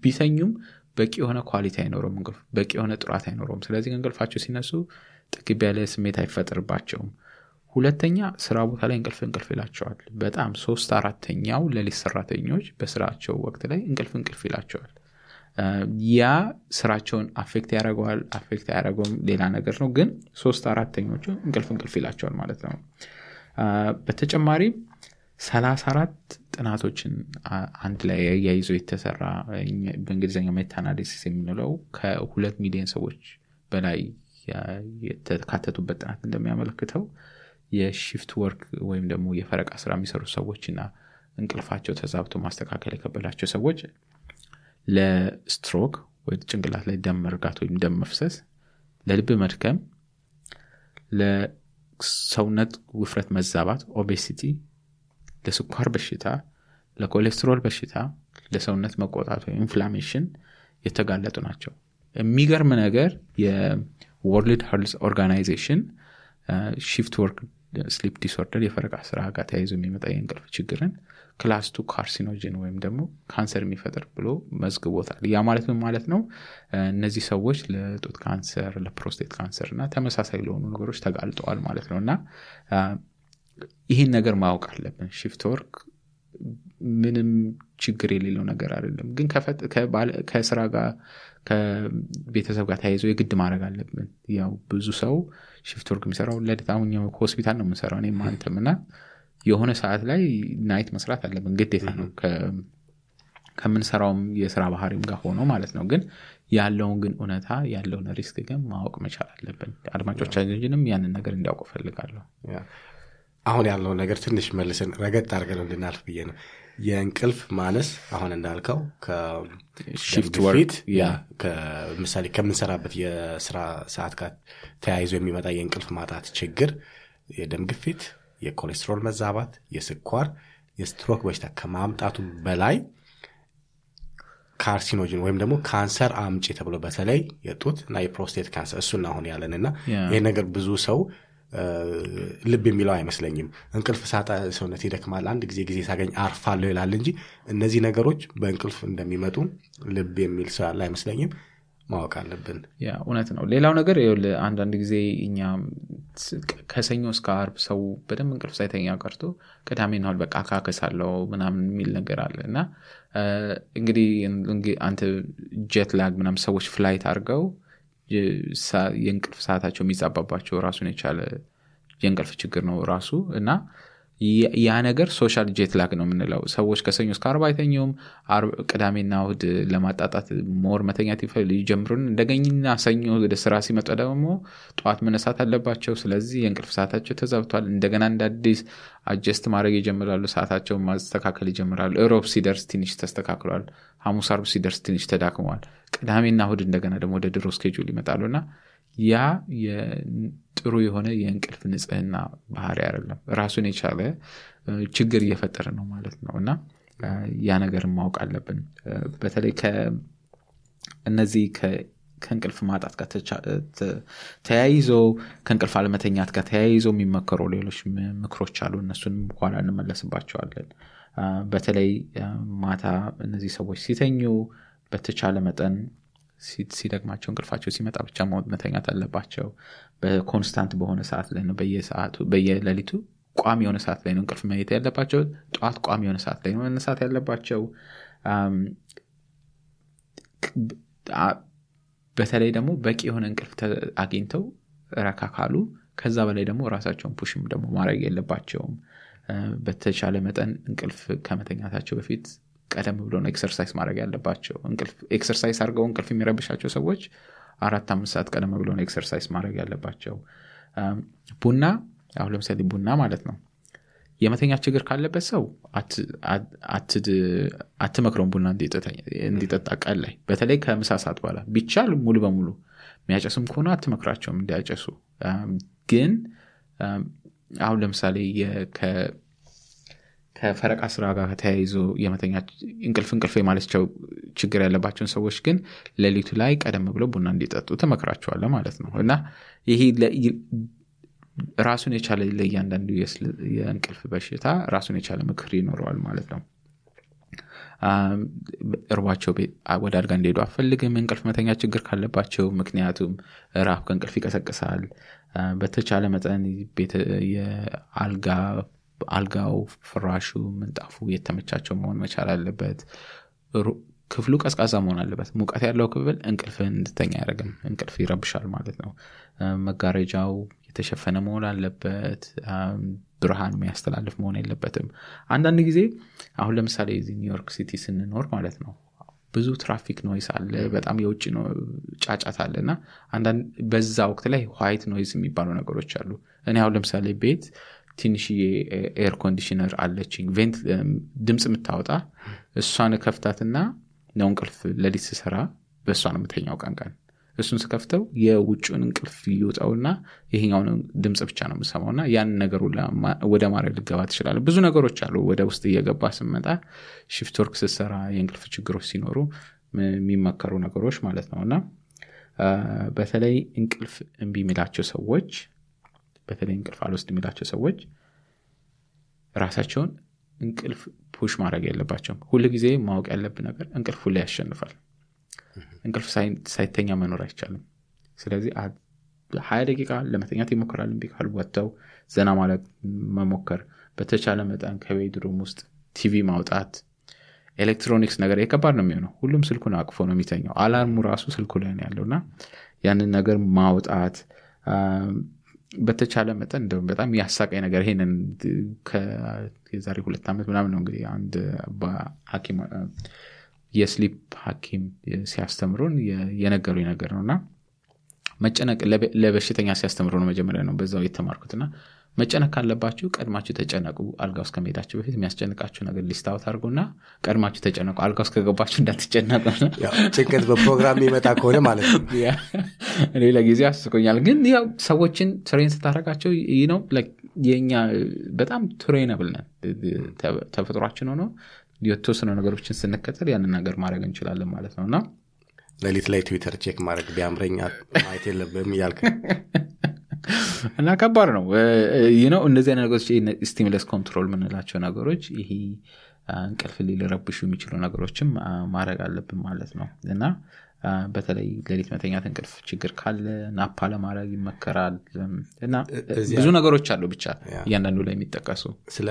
Speaker 2: ቢተኙም በቂ የሆነ quality አይኖረውም እንቅልፍ በቂ የሆነ ጥራት አይኖረውም። ስለዚህ እንቅልፋቸው ሲነሱ ጥግብ ያለ ስሜት አይፈጥርባቸውም። ሁለተኛ ስራ ቦታ ላይ እንቅልፍ እንቅልፍ ይላቸዋል። በጣም ሶስት አራተኛው ለሊት ሰራተኞች በስራቸው ወቅት ላይ እንቅልፍ እንቅልፍ ይላቸዋል። ያ ስራቸውን affect ያደረገዋል affect ያደረገውም ሌላ ነገር ነው። ግን ሶስት አራተኞቹ እንቅልፍ እንቅልፍ ይላቸዋል ማለት ነው። በተጨማሪም 34 ጥናቶችን አንድ ላይ ያይዞ የተሰራ በእንግሊዝኛ meta-analysis የምንለው ከሁለት ሚሊዮን ሰዎች በላይ የተካተቱበት ጥናት እንደሚያመለክተው የ shift work ወይም ደግሞ የፈረቃ ስራ የሚሰሩ ሰዎችና እንቅልፋቸው ተዛብቶ ማስተካከል የከበዳቸው ሰዎች ለስትሮክ ወይ ጭንቅላት ላይ ደም መርጋት ወይም ደም መፍሰስ፣ ለልብ መድከም፣ ለሰውነት ውፍረት መዛባት obesity ለስኳር በሽታ ለኮሌስትሮል በሽታ ለሰውነት መቆጣት ወይም inflammation የተጋለጡ ናቸው። የሚገርም ነገር የ World Health Organization shift work sleep disorder የፈረቃ ስራ ጋር ተያይዞ የሚመጣ የእንቅልፍ ችግርን class two carcinogen ወይም ደግሞ ካንሰር የሚፈጥር ብሎ መዝግቦታል። ያ ማለት ምን ማለት ነው? እነዚህ ሰዎች ለጡት ካንሰር ለፕሮስቴት ካንሰር እና ተመሳሳይ ለሆኑ ነገሮች ተጋልጠዋል ማለት ነው። እና ይህን ነገር ማወቅ አለብን። shift work ምንም ችግር የሌለው ነገር አይደለም። ግን ከስራ ጋር ከቤተሰብ ጋር ተያይዞ የግድ ማድረግ አለብን። ያው ብዙ ሰው shift work የሚሰራው አሁን ሆስፒታል ነው የምንሰራው እኔም አንተም እና የሆነ ሰዓት ላይ night መስራት አለብን ግዴታ ነው። ከምንሰራውም የስራ ባህሪም ጋር ሆኖ ማለት ነው። ግን ያለውን ግን እውነታ ያለውን risk ግን ማወቅ መቻል አለብን። አድማጮቻችንም ያንን ነገር እንዲያውቁ ፈልጋለሁ
Speaker 1: አሁን ያለውን ነገር ትንሽ መልስን ረገጥ አድርገን እንድናልፍ ብዬ ነው የእንቅልፍ ማነስ አሁን እንዳልከው ያ ምሳሌ ከምንሰራበት የስራ ሰዓት ጋር ተያይዞ የሚመጣ የእንቅልፍ ማጣት ችግር የደም ግፊት የኮሌስትሮል መዛባት የስኳር የስትሮክ በሽታ ከማምጣቱ በላይ carcinogen ወይም ደግሞ ካንሰር አምጪ ተብሎ በተለይ የጡት እና የፕሮስቴት ካንሰር እሱን አሁን ያለን እና
Speaker 2: ያ።
Speaker 1: ይህ ነገር ብዙ ሰው ልብ የሚለው አይመስለኝም። እንቅልፍ ሳጣ ሰውነት ይደክማል። አንድ ጊዜ ጊዜ ሳገኝ አርፋለሁ ይላል እንጂ እነዚህ ነገሮች በእንቅልፍ እንደሚመጡ ልብ የሚል ሰው ያለ አይመስለኝም። ማወቅ አለብን።
Speaker 2: እውነት ነው። ሌላው ነገር አንዳንድ ጊዜ እኛ ከሰኞ እስከ አርብ ሰው በደንብ እንቅልፍ ሳይተኛ ቀርቶ ቅዳሜ ናል በቃ አካከሳለው ምናምን የሚል ነገር አለ። እና እንግዲህ እንግ- አንተ jet lag ምናምን ሰዎች flight አድርገው የእንቅልፍ ሰዓታቸው የሚዛባባቸው ራሱን የቻለ የእንቅልፍ ችግር ነው ራሱ እና ያ- ነገር social jet lag ነው የምንለው። ሰዎች ከሰኞ እስከ አርብ አይተኙም። ቅዳሜና እሁድ ለማጣጣት more መተኛት ይጀምሩን እንደገኝና ሰኞ ወደ ስራ ሲመጡ ደግሞ ጠዋት መነሳት አለባቸው። ስለዚህ የእንቅልፍ ሰዓታቸው ተዛብቷል። እንደገና እንደ አዲስ adjust ማድረግ ይጀምራሉ። ሰዓታቸውን ማስተካከል ይጀምራሉ። እሮብ ሲደርስ ትንሽ ተስተካክሏል። ሐሙስ አርብ ሲደርስ ትንሽ ተዳክመዋል ቅዳሜና እሁድ እንደገና ደግሞ ወደ ድሮ schedule ይመጣሉ እና ያ ጥሩ የሆነ የእንቅልፍ ንጽህና ባህሪ አይደለም። ራሱን የቻለ ችግር እየፈጠረ ነው ማለት ነው። እና ያ ነገር ማወቅ አለብን። በተለይ እነዚህ ከእንቅልፍ ማጣት ጋር ተቻ- ተ- ተያይዘው ከእንቅልፍ አለመተኛት ጋር ተያይዘው የሚመከሩ ሌሎች ምክሮች አሉ። እነሱንም በኋላ እንመለስባቸዋለን። በተለይ ማታ እነዚህ ሰዎች ሲተኙ በተቻለ መጠን ሲደግማቸው እንቅልፋቸው ሲመጣ ብቻ መተኛት አለባቸው። በኮንስታንት በሆነ ሰዓት ላይ ነው በየሰዓቱ በየሌሊቱ ቋሚ የሆነ ሰዓት ላይ ነው እንቅልፍ መሄድ ያለባቸው። ጠዋት ቋሚ የሆነ ሰዓት ላይ ነው መነሳት ያለባቸው። በተለይ ደግሞ በቂ የሆነ እንቅልፍ አግኝተው ረካ ካሉ ከዛ በላይ ደግሞ ራሳቸውን push ም ደግሞ ማድረግ የለባቸውም። በተቻለ መጠን እንቅልፍ ከመተኛታቸው በፊት ቀደም ብሎ ነው exercise ማድረግ ያለባቸው። exercise አድርገው እንቅልፍ የሚረብሻቸው ሰዎች አራት አምስት ሰዓት ቀደም ብሎ ነው exercise ማድረግ ያለባቸው። ቡና አሁን ለምሳሌ ቡና ማለት ነው። የመተኛ ችግር ካለበት ሰው አት- አት- አትድ- አትመክረውም ቡና እንዲጠጣ- ቀን ላይ። በተለይ ከምሳ ሰዓት በኋላ ቢቻል ሙሉ በሙሉ የሚያጨስም ከሆነ አትመክራቸውም እንዲያጨሱ። ግን አሁን ለምሳሌ ከፈረቃ ስራ ጋር ተያይዞ የመተኛ እንቅልፍ እንቅልፍ የማለቸው ችግር ያለባቸውን ሰዎች ግን ሌሊቱ ላይ ቀደም ብለው ቡና እንዲጠጡ ትመክራቸዋለ ማለት ነው። እና ይሄ ራሱን የቻለ ለእያንዳንዱ የእንቅልፍ በሽታ ራሱን የቻለ ምክር ይኖረዋል ማለት ነው። እርቧቸው ወደ አልጋ እንዲሄዱ አፈልግም እንቅልፍ መተኛ ችግር ካለባቸው ምክንያቱም ራብ ከእንቅልፍ ይቀሰቅሳል። በተቻለ መጠን የአልጋ አልጋው ፍራሹ ምንጣፉ የተመቻቸው መሆን መቻል አለበት። ክፍሉ ቀዝቃዛ መሆን አለበት። ሙቀት ያለው ክፍል እንቅልፍን እንድተኛ አያደርግም። እንቅልፍ ይረብሻል ማለት ነው። መጋረጃው የተሸፈነ መሆን አለበት። ብርሃን የሚያስተላልፍ መሆን የለበትም። አንዳንድ ጊዜ አሁን ለምሳሌ እዚህ ኒውዮርክ ሲቲ ስንኖር ማለት ነው ብዙ traffic noise አለ በጣም የውጭ ጫጫት አለ እና አንዳንድ በዛ ወቅት ላይ white noise የሚባሉ ነገሮች አሉ። እኔ አሁን ለምሳሌ ቤት ትንሽዬ air conditioner አለችኝ። vent ድምፅ የምታወጣ እሷን ከፍታትና ነው እንቅልፍ ለሊት ስሰራ በእሷ ነው የምተኛው ቀን እሱን ስከፍተው የውጭውን እንቅልፍ ይውጠውና ይሄኛውን ድምፅ ብቻ ነው የምሰማው እና ያን ነገሩ ወደ ማድረግ ልገባ ትችላለ ብዙ ነገሮች አሉ። ወደ ውስጥ እየገባ ስመጣ shift work ስትሰራ የእንቅልፍ ችግሮች ሲኖሩ የሚመከሩ ነገሮች ማለት ነው። እና በተለይ እንቅልፍ እምቢ የሚላቸው ሰዎች በተለይ እንቅልፍ አልወስድ የሚላቸው ሰዎች ራሳቸውን እንቅልፍ push ማድረግ የለባቸውም። ሁል ጊዜ ማወቅ ያለብን ነገር እንቅልፍ ሁሌ ያሸንፋል። እንቅልፍ ሳይተኛ መኖር አይቻልም። ስለዚህ ሀያ ደቂቃ ለመተኛት ይሞክራል። እምቢ ወጥተው ዘና ማለት መሞከር በተቻለ መጠን ከ bedroom ውስጥ ቲቪ ማውጣት ኤሌክትሮኒክስ ነገር የከባድ ነው የሚሆነው። ሁሉም ስልኩን አቅፎ ነው የሚተኛው። alarm ኡ ራሱ ስልኩ ላይ ነው ያለው እና ያንን ነገር ማውጣት በተቻለ መጠን እንደውም በጣም ያሳቀኝ ነገር ይሄንን የዛሬ ሁለት ዓመት ምናምን ነው እንግዲህ አንድ ሐኪም የስሊፕ ሐኪም ሲያስተምሩን የነገሩኝ ነገር ነው። እና መጨነቅ ለበሽተኛ ሲያስተምሩ ነው መጀመሪያ ነው በዛው የተማርኩትና መጨነቅ ካለባችሁ ቀድማችሁ ተጨነቁ። አልጋ ውስጥ ከመሄዳችሁ በፊት የሚያስጨንቃችሁ ነገር ሊስታወት አድርጎና ቀድማችሁ ተጨነቁ። አልጋ ውስጥ ከገባችሁ እንዳትጨነቁ
Speaker 1: ጭንቀት በፕሮግራም የሚመጣ ከሆነ ማለት ነው።
Speaker 2: እኔ ለጊዜ አስቆኛል። ግን ያው ሰዎችን ትሬን ስታደረጋቸው ይህ ነው የኛ በጣም trainable ነን። ተፈጥሯችን ሆኖ የተወሰኑ ነገሮችን ስንከተል ያንን ነገር ማድረግ እንችላለን ማለት ነው። እና
Speaker 1: ሌሊት ላይ Twitter check ማድረግ ቢያምረኛ ማየት የለብም እያልክ
Speaker 2: እና ከባድ ነው. ነው አይነት ነገሮች stimulus control የምንላቸው ነገሮች ይሄ እንቅልፍ ሊረብሹ የሚችሉ ነገሮችም ማድረግ አለብን ማለት ነው። እና በተለይ ሌሊት መተኛት እንቅልፍ ችግር ካለ ናፓ ለማድረግ ይመከራል። እና ብዙ ነገሮች አሉ ብቻ እያንዳንዱ ላይ የሚጠቀሱ።
Speaker 1: ስለ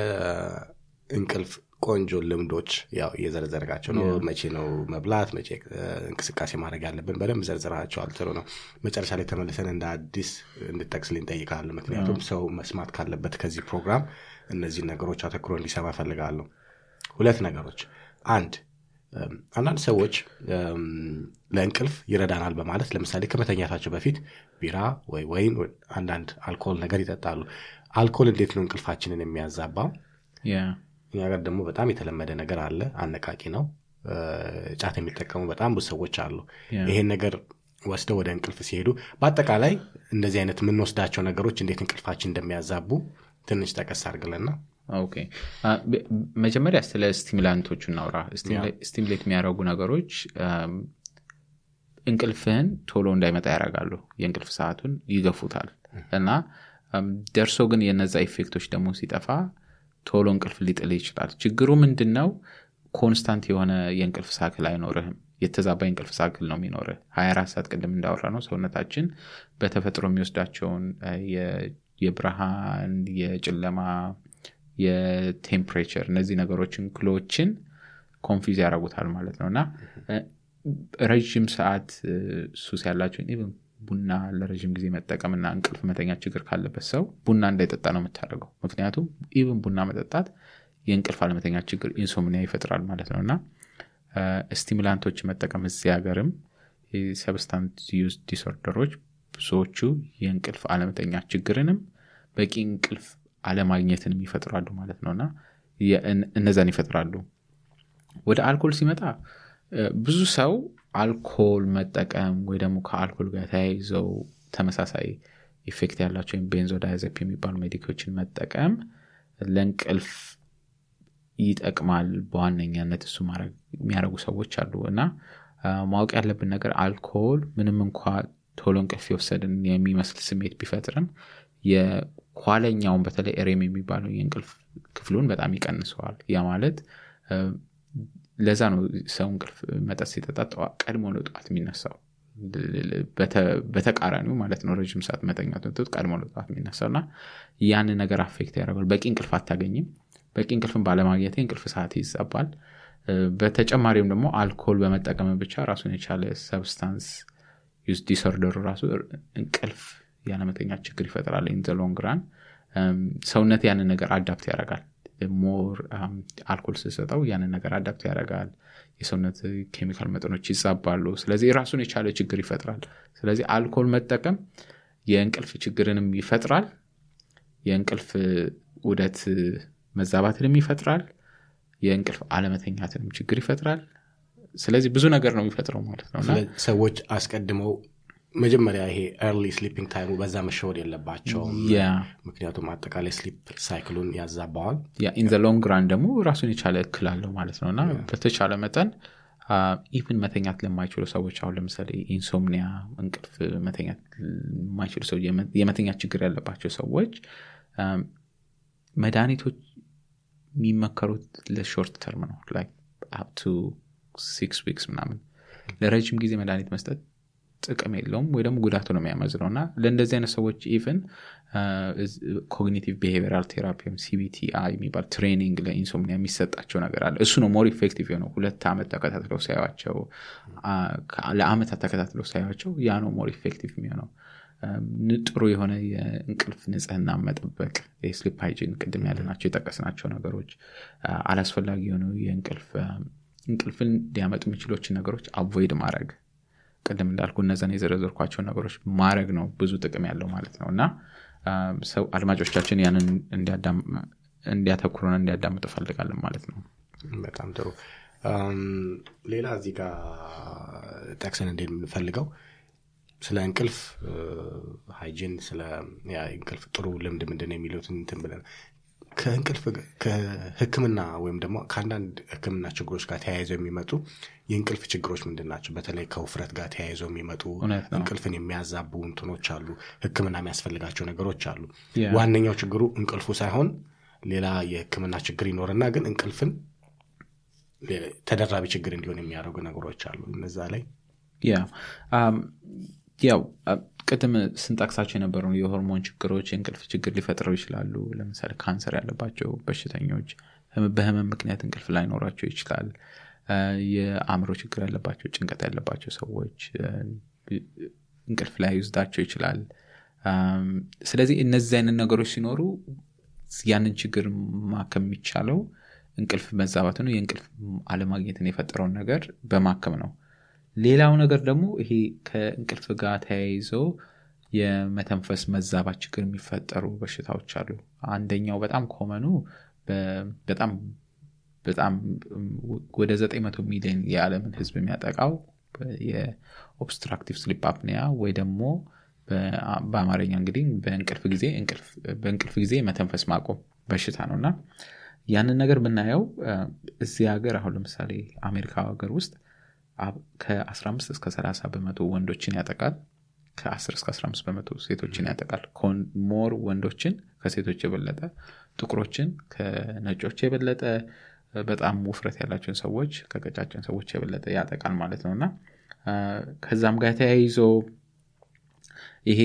Speaker 1: እንቅልፍ ቆንጆ ልምዶች ያው እየዘረዘርጋቸው ነው። መቼ ነው መብላት? መቼ እንቅስቃሴ ማድረግ ያለብን? በደንብ ዘርዝራቸዋል ጥሩ ነው። መጨረሻ ላይ ተመልሰን እንደ አዲስ እንድጠቅስል እንጠይቃለን ምክንያቱም ሰው መስማት ካለበት ከዚህ ፕሮግራም እነዚህ ነገሮች አተክሮ እንዲሰማ ፈልጋለሁ ሁለት ነገሮች። አንድ አንዳንድ ሰዎች ለእንቅልፍ ይረዳናል በማለት ለምሳሌ ከመተኛታቸው በፊት ቢራ ወይ ወይን አንዳንድ አልኮል ነገር ይጠጣሉ። አልኮል እንዴት ነው እንቅልፋችንን የሚያዛባው እኛ ጋር ደግሞ በጣም የተለመደ ነገር አለ። አነቃቂ ነው። ጫት የሚጠቀሙ በጣም ብዙ ሰዎች አሉ። ይሄን ነገር ወስደው ወደ እንቅልፍ ሲሄዱ በአጠቃላይ እንደዚህ አይነት የምንወስዳቸው ነገሮች እንዴት እንቅልፋችን እንደሚያዛቡ ትንሽ ጠቀስ አድርግልና።
Speaker 2: Okay። መጀመሪያ ስለ stimulant ኦቹ እናውራ። stimulate የሚያደረጉ ነገሮች እንቅልፍህን ቶሎ እንዳይመጣ ያደርጋሉ። የእንቅልፍ ሰዓቱን ይገፉታል። እና ደርሶ ግን የነዛ effect ኦች ደግሞ ሲጠፋ ቶሎ እንቅልፍ ሊጥል ይችላል። ችግሩ ምንድን ነው constant የሆነ የእንቅልፍ cycle አይኖርህም። የተዛባ የእንቅልፍ cycle ነው የሚኖርህ። 24 ሰዓት ቅድም እንዳወራ ነው ሰውነታችን በተፈጥሮ የሚወስዳቸውን የብርሃን የጨለማ የ temperature እነዚህ ነገሮችን clock ን confuse ያደርጉታል ማለት ነው። እና ረዥም ሰዓት ሱስ ያላቸውን even ቡና ለረዥም ጊዜ መጠቀምና እንቅልፍ መተኛ ችግር ካለበት ሰው ቡና እንዳይጠጣ ነው የምታደርገው። ምክንያቱም even ቡና መጠጣት የእንቅልፍ አለመተኛ ችግር insomnia ይፈጥራል ማለት ነው። እና stimulant ኦች መጠቀም እዚህ ሀገርም substance use disorder ኦች ብዙዎቹ የእንቅልፍ አለመተኛ ችግርንም በቂ እንቅልፍ አለማግኘትንም ይፈጥራሉ ማለት ነው። እና እነዛን ይፈጥራሉ። ወደ አልኮል ሲመጣ ብዙ ሰው አልኮል መጠቀም ወይ ደግሞ ከአልኮል ጋር ተያይዘው ተመሳሳይ effect ያላቸው ወይም benzodiazepine የሚባሉ ሜዲኮችን መጠቀም ለእንቅልፍ ይጠቅማል በዋነኛነት እሱ የሚያደረጉ ሰዎች አሉ። እና ማወቅ ያለብን ነገር አልኮል ምንም እንኳ ቶሎ እንቅልፍ የወሰድን የሚመስል ስሜት ቢፈጥርም የኋለኛውን በተለይ ኤሬም የሚባለው የእንቅልፍ ክፍሉን በጣም ይቀንሰዋል። ያ ማለት ለዛ ነው ሰው እንቅልፍ መጠጥ ሲጠጣ ቀድሞ ነው ጠዋት የሚነሳው። በተቃራኒው ማለት ነው ረዥም ሰዓት መተኛት ትት ቀድሞ ነው ጠዋት የሚነሳው እና ያንን ነገር አፌክት ያደርጋል በቂ እንቅልፍ አታገኝም። በቂ እንቅልፍን ባለማግኘት እንቅልፍ ሰዓት ይዛባል። በተጨማሪም ደግሞ አልኮል በመጠቀም ብቻ ራሱን የቻለ substance use disorder ኡ ራሱ እንቅልፍ ያለመተኛት ችግር ይፈጥራል። in long run ሰውነት ያንን ነገር adapt ያደርጋል more አልኮል ስሰጠው ያንን ነገር adapt ያደርጋል። የሰውነት ኬሚካል መጠኖች ይዛባሉ። ስለዚህ ራሱን የቻለ ችግር ይፈጥራል። ስለዚህ አልኮል መጠቀም የእንቅልፍ ችግርንም ይፈጥራል። የእንቅልፍ ኡደት መዛባትንም ይፈጥራል። የእንቅልፍ አለመተኛትንም ችግር ይፈጥራል። ስለዚህ ብዙ ነገር ነው የሚፈጥረው ማለት ነው።
Speaker 1: ሰዎች አስቀድመው መጀመሪያ ይሄ early sleeping time ኡ በዛ መሸወድ የለባቸውም። ምክንያቱም አጠቃላይ sleep cycle ኡን ያዛባዋል።
Speaker 2: in long run ደግሞ ራሱን የቻለ እክል አለው ማለት ነው። እና በተቻለ መጠን even መተኛት ለማይችሉ ሰዎች አሁን ለምሳሌ insomnia እንቅልፍ መተኛት የማይችሉ ሰው የመተኛት ችግር ያለባቸው ሰዎች መድኃኒቶች የሚመከሩት ለ short term ነው። up to six weeks ምናምን ለረጅም ጊዜ መድኃኒት መስጠት ጥቅም የለውም ወይ ደግሞ ጉዳቱ ነው የሚያመዝነው። እና ለእንደዚህ አይነት ሰዎች even cognitive behavioral therapy CBTI የሚባል training ለ insomnia የሚሰጣቸው ነገር አለ። እሱ ነው more effective የሆነው። ሁለት ዓመት ተከታትለው ሳያቸው ለአመታት ተከታትለው ሳያቸው ያ ነው more effective የሚሆነው። ጥሩ የሆነ የእንቅልፍ ንጽህና መጠበቅ የ sleep hygiene ቅድም ያለናቸው የጠቀስናቸው ነገሮች አላስፈላጊ የሆኑ የእንቅልፍ እንቅልፍን ሊያመጡ የሚችሉትን ነገሮች avoid ማድረግ ቅድም እንዳልኩ እነዛን የዘረዘርኳቸው ነገሮች ማድረግ ነው ብዙ ጥቅም ያለው ማለት ነው። እና ሰው አድማጮቻችን ያንን እንዲያተኩሩና እንዲያዳምጡ እንፈልጋለን ማለት ነው።
Speaker 1: በጣም ጥሩ። ሌላ እዚህ ጋር ጠቅሰን እንዴት የምንፈልገው ስለ እንቅልፍ ሃይጂን ስለ እንቅልፍ ጥሩ ልምድ ምንድን የሚሉትን እንትን ብለን ከእንቅልፍ ከህክምና ወይም ደግሞ ከአንዳንድ ህክምና ችግሮች ጋር ተያይዘው የሚመጡ የእንቅልፍ ችግሮች ምንድን ናቸው? በተለይ ከውፍረት ጋር ተያይዘው የሚመጡ እንቅልፍን የሚያዛቡ እንትኖች አሉ ህክምና የሚያስፈልጋቸው ነገሮች አሉ። ዋነኛው ችግሩ እንቅልፉ ሳይሆን ሌላ የህክምና ችግር ይኖርና ግን እንቅልፍን ተደራቢ ችግር እንዲሆን የሚያደርጉ ነገሮች አሉ። እነዛ ላይ
Speaker 2: ያው ቅድም ስንጠቅሳቸው የነበሩ የሆርሞን ችግሮች የእንቅልፍ ችግር ሊፈጥረው ይችላሉ። ለምሳሌ ካንሰር ያለባቸው በሽተኞች በህመም ምክንያት እንቅልፍ ላይኖራቸው ይችላል። የአእምሮ ችግር ያለባቸው ጭንቀት ያለባቸው ሰዎች እንቅልፍ ላይ ይወስዳቸው ይችላል ስለዚህ እነዚህ አይነት ነገሮች ሲኖሩ ያንን ችግር ማከም የሚቻለው እንቅልፍ መዛባት ነው። የእንቅልፍ አለማግኘትን የፈጠረውን ነገር በማከም ነው ሌላው ነገር ደግሞ ይሄ ከእንቅልፍ ጋር ተያይዞ የመተንፈስ መዛባት ችግር የሚፈጠሩ በሽታዎች አሉ። አንደኛው በጣም common ኡ በጣም በጣም ወደ 900 ሚሊዮን የዓለምን ህዝብ የሚያጠቃው የ obstructive sleep apnea ወይ ደግሞ በአማርኛ እንግዲህ በእንቅልፍ ጊዜ በእንቅልፍ ጊዜ መተንፈስ ማቆም በሽታ ነው። እና ያንን ነገር ብናየው እዚህ ሀገር አሁን ለምሳሌ አሜሪካ ሀገር ውስጥ ከ15 እስከ 30 በመቶ ወንዶችን ያጠቃል ከ10 እስከ 15 በመቶ ሴቶችን ያጠቃል። more ወንዶችን ከሴቶች የበለጠ ጥቁሮችን ከነጮች የበለጠ በጣም ውፍረት ያላቸውን ሰዎች ከቀጫጭን ሰዎች የበለጠ ያጠቃል ማለት ነው። እና ከዛም ጋር ተያይዞ ይሄ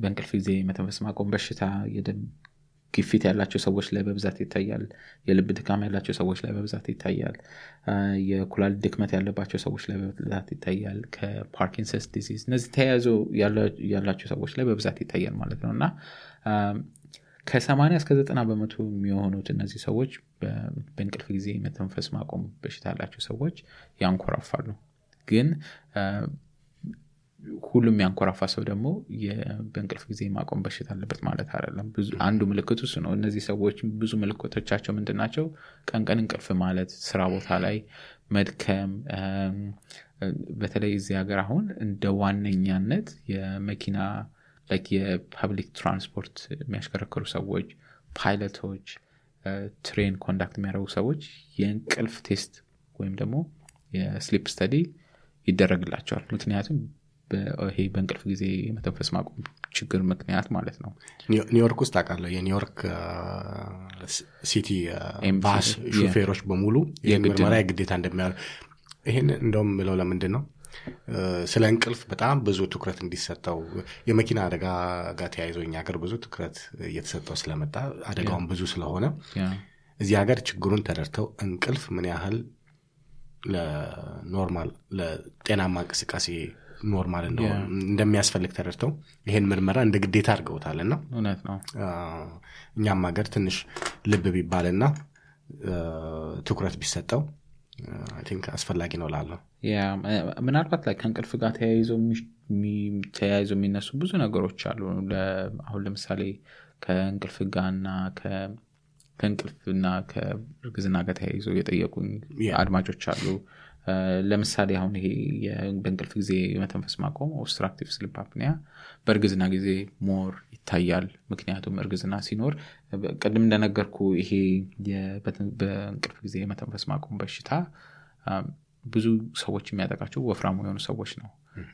Speaker 2: በእንቅልፍ ጊዜ መተንፈስ ማቆም በሽታ የደም ግፊት ያላቸው ሰዎች ላይ በብዛት ይታያል። የልብ ድካም ያላቸው ሰዎች ላይ በብዛት ይታያል። የኩላሊት ድክመት ያለባቸው ሰዎች ላይ በብዛት ይታያል። ከ Parkinson's disease እነዚህ ተያያዥ ያላቸው ሰዎች ላይ በብዛት ይታያል ማለት ነው። እና ከ80 እስከ 90 በመቶ የሚሆኑት እነዚህ ሰዎች በእንቅልፍ ጊዜ መተንፈስ ማቆም በሽታ ያላቸው ሰዎች ያንኮራፋሉ። ግን ሁሉም ያንኮራፋ ሰው ደግሞ በእንቅልፍ ጊዜ ማቆም በሽታ አለበት ማለት አይደለም። አንዱ ምልክቱ እሱ ነው። እነዚህ ሰዎች ብዙ ምልክቶቻቸው ምንድን ናቸው? ቀን ቀን እንቅልፍ ማለት ስራ ቦታ ላይ መድከም በተለይ እዚህ ሀገር አሁን እንደ ዋነኛነት የመኪና የፐብሊክ ትራንስፖርት የሚያሽከረክሩ ሰዎች ፓይለቶች train conduct የሚያደርጉ ሰዎች የእንቅልፍ test ወይም ደግሞ የ sleep study ይደረግላቸዋል። ምክንያቱም ይሄ በእንቅልፍ ጊዜ የመተንፈስ ማቆም ችግር ምክንያት ማለት ነው።
Speaker 1: ኒውዮርክ ውስጥ አውቃለሁ የኒውዮርክ city bus ሹፌሮች በሙሉ ምርመራ ግዴታ እንደሚያ ይሄን እንደውም ምለው ለምንድን ነው ስለ እንቅልፍ በጣም ብዙ ትኩረት እንዲሰጠው የመኪና አደጋ ጋር ተያይዞ እኛ ሀገር ብዙ ትኩረት እየተሰጠው ስለመጣ አደጋውን ብዙ ስለሆነ እዚህ ሀገር ችግሩን ተረድተው እንቅልፍ ምን ያህል ለ normal ለጤናማ እንቅስቃሴ normal እንደሚያስፈልግ ተረድተው ይሄን ምርመራ እንደ ግዴታ አድርገውታል እና
Speaker 2: ነው።
Speaker 1: እኛም ሀገር ትንሽ ልብ ቢባልና ትኩረት ቢሰጠው think አስፈላጊ ነው ላለው
Speaker 2: ምናልባት ላይ ከእንቅልፍ ጋር ተያይዞ ተያይዞ የሚነሱ ብዙ ነገሮች አሉ። አሁን ለምሳሌ ከእንቅልፍ ጋርና ከእንቅልፍና ከእርግዝና ጋር ተያይዞ የጠየቁኝ አድማጮች አሉ ለምሳሌ አሁን ይሄ በእንቅልፍ ጊዜ የመተንፈስ ማቆም obstructive sleep apnea በእርግዝና ጊዜ more ይታያል። ምክንያቱም እርግዝና ሲኖር ቅድም እንደነገርኩ ይሄ በእንቅልፍ ጊዜ የመተንፈስ ማቆም በሽታ ብዙ ሰዎች የሚያጠቃቸው ወፍራም የሆኑ ሰዎች ነው።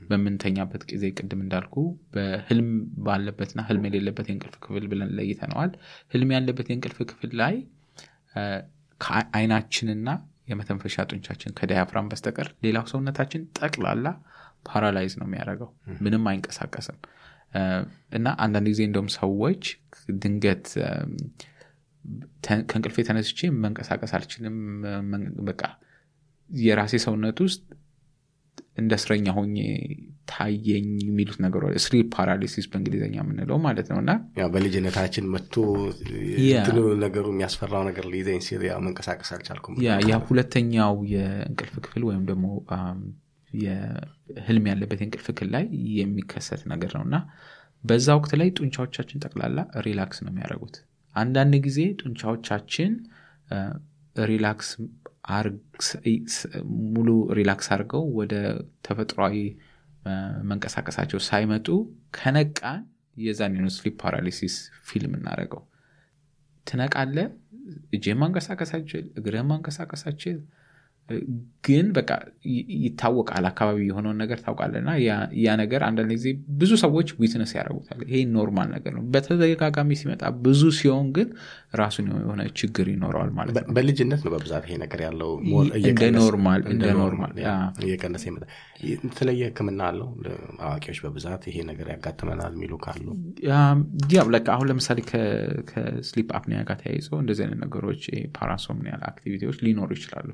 Speaker 2: በምንተኛበት ጊዜ ቅድም እንዳልኩ በህልም ባለበትና ህልም የሌለበት የእንቅልፍ ክፍል ብለን ለይተነዋል። ህልም ያለበት የእንቅልፍ ክፍል ላይ ከአይናችንና የመተንፈሻ ጡንቻችን ከ diaphragm በስተቀር ሌላው ሰውነታችን ጠቅላላ paralyze ነው የሚያደርገው። ምንም አይንቀሳቀስም። እና አንዳንድ ጊዜ እንደውም ሰዎች ድንገት ከእንቅልፌ ተነስቼ መንቀሳቀስ አልችልም። በቃ የራሴ ሰውነት ውስጥ እንደ እስረኛ ሆኜ ታየኝ የሚሉት ነገሮች ስሊፕ ፓራሊሲስ በእንግሊዝኛ የምንለው ማለት ነው። እና
Speaker 1: በልጅነታችን መጥቶ ነገሩ የሚያስፈራው ነገር ሊይዘኝ ሲል መንቀሳቀስ አልቻልኩም።
Speaker 2: ያ ሁለተኛው የእንቅልፍ ክፍል ወይም ደግሞ የህልም ያለበት የእንቅልፍ ክፍል ላይ የሚከሰት ነገር ነው። እና በዛ ወቅት ላይ ጡንቻዎቻችን ጠቅላላ ሪላክስ ነው የሚያደርጉት። አንዳንድ ጊዜ ጡንቻዎቻችን ሪላክስ ሙሉ ሪላክስ አድርገው ወደ ተፈጥሯዊ መንቀሳቀሳቸው ሳይመጡ ከነቃን የዛን ስሊፕ ፓራሊሲስ ፊልም እናደረገው ትነቃለ እጅ ማንቀሳቀሳችል እግርህ ማንቀሳቀሳችል ግን በቃ ይታወቃል። አካባቢ የሆነውን ነገር ታውቃለ እና ያ ነገር አንዳንድ ጊዜ ብዙ ሰዎች witness ያደርጉታል። ይሄ normal ነገር ነው። በተደጋጋሚ ሲመጣ ብዙ ሲሆን ግን ራሱን የሆነ ችግር ይኖረዋል ማለት ነው።
Speaker 1: በልጅነት ነው በብዛት ይሄ ነገር ያለው።
Speaker 2: እንደ normal እንደ normal
Speaker 1: እየቀነሰ ይመጣ። የተለየ ህክምና አለው አዋቂዎች በብዛት ይሄ ነገር ያጋጥመናል የሚሉ ካሉ?
Speaker 2: ያው አሁን ለምሳሌ ከ sleep apnea ጋር ተያይዘው እንደዚህ አይነት ነገሮች parasomnial activity ዎች ሊኖሩ ይችላሉ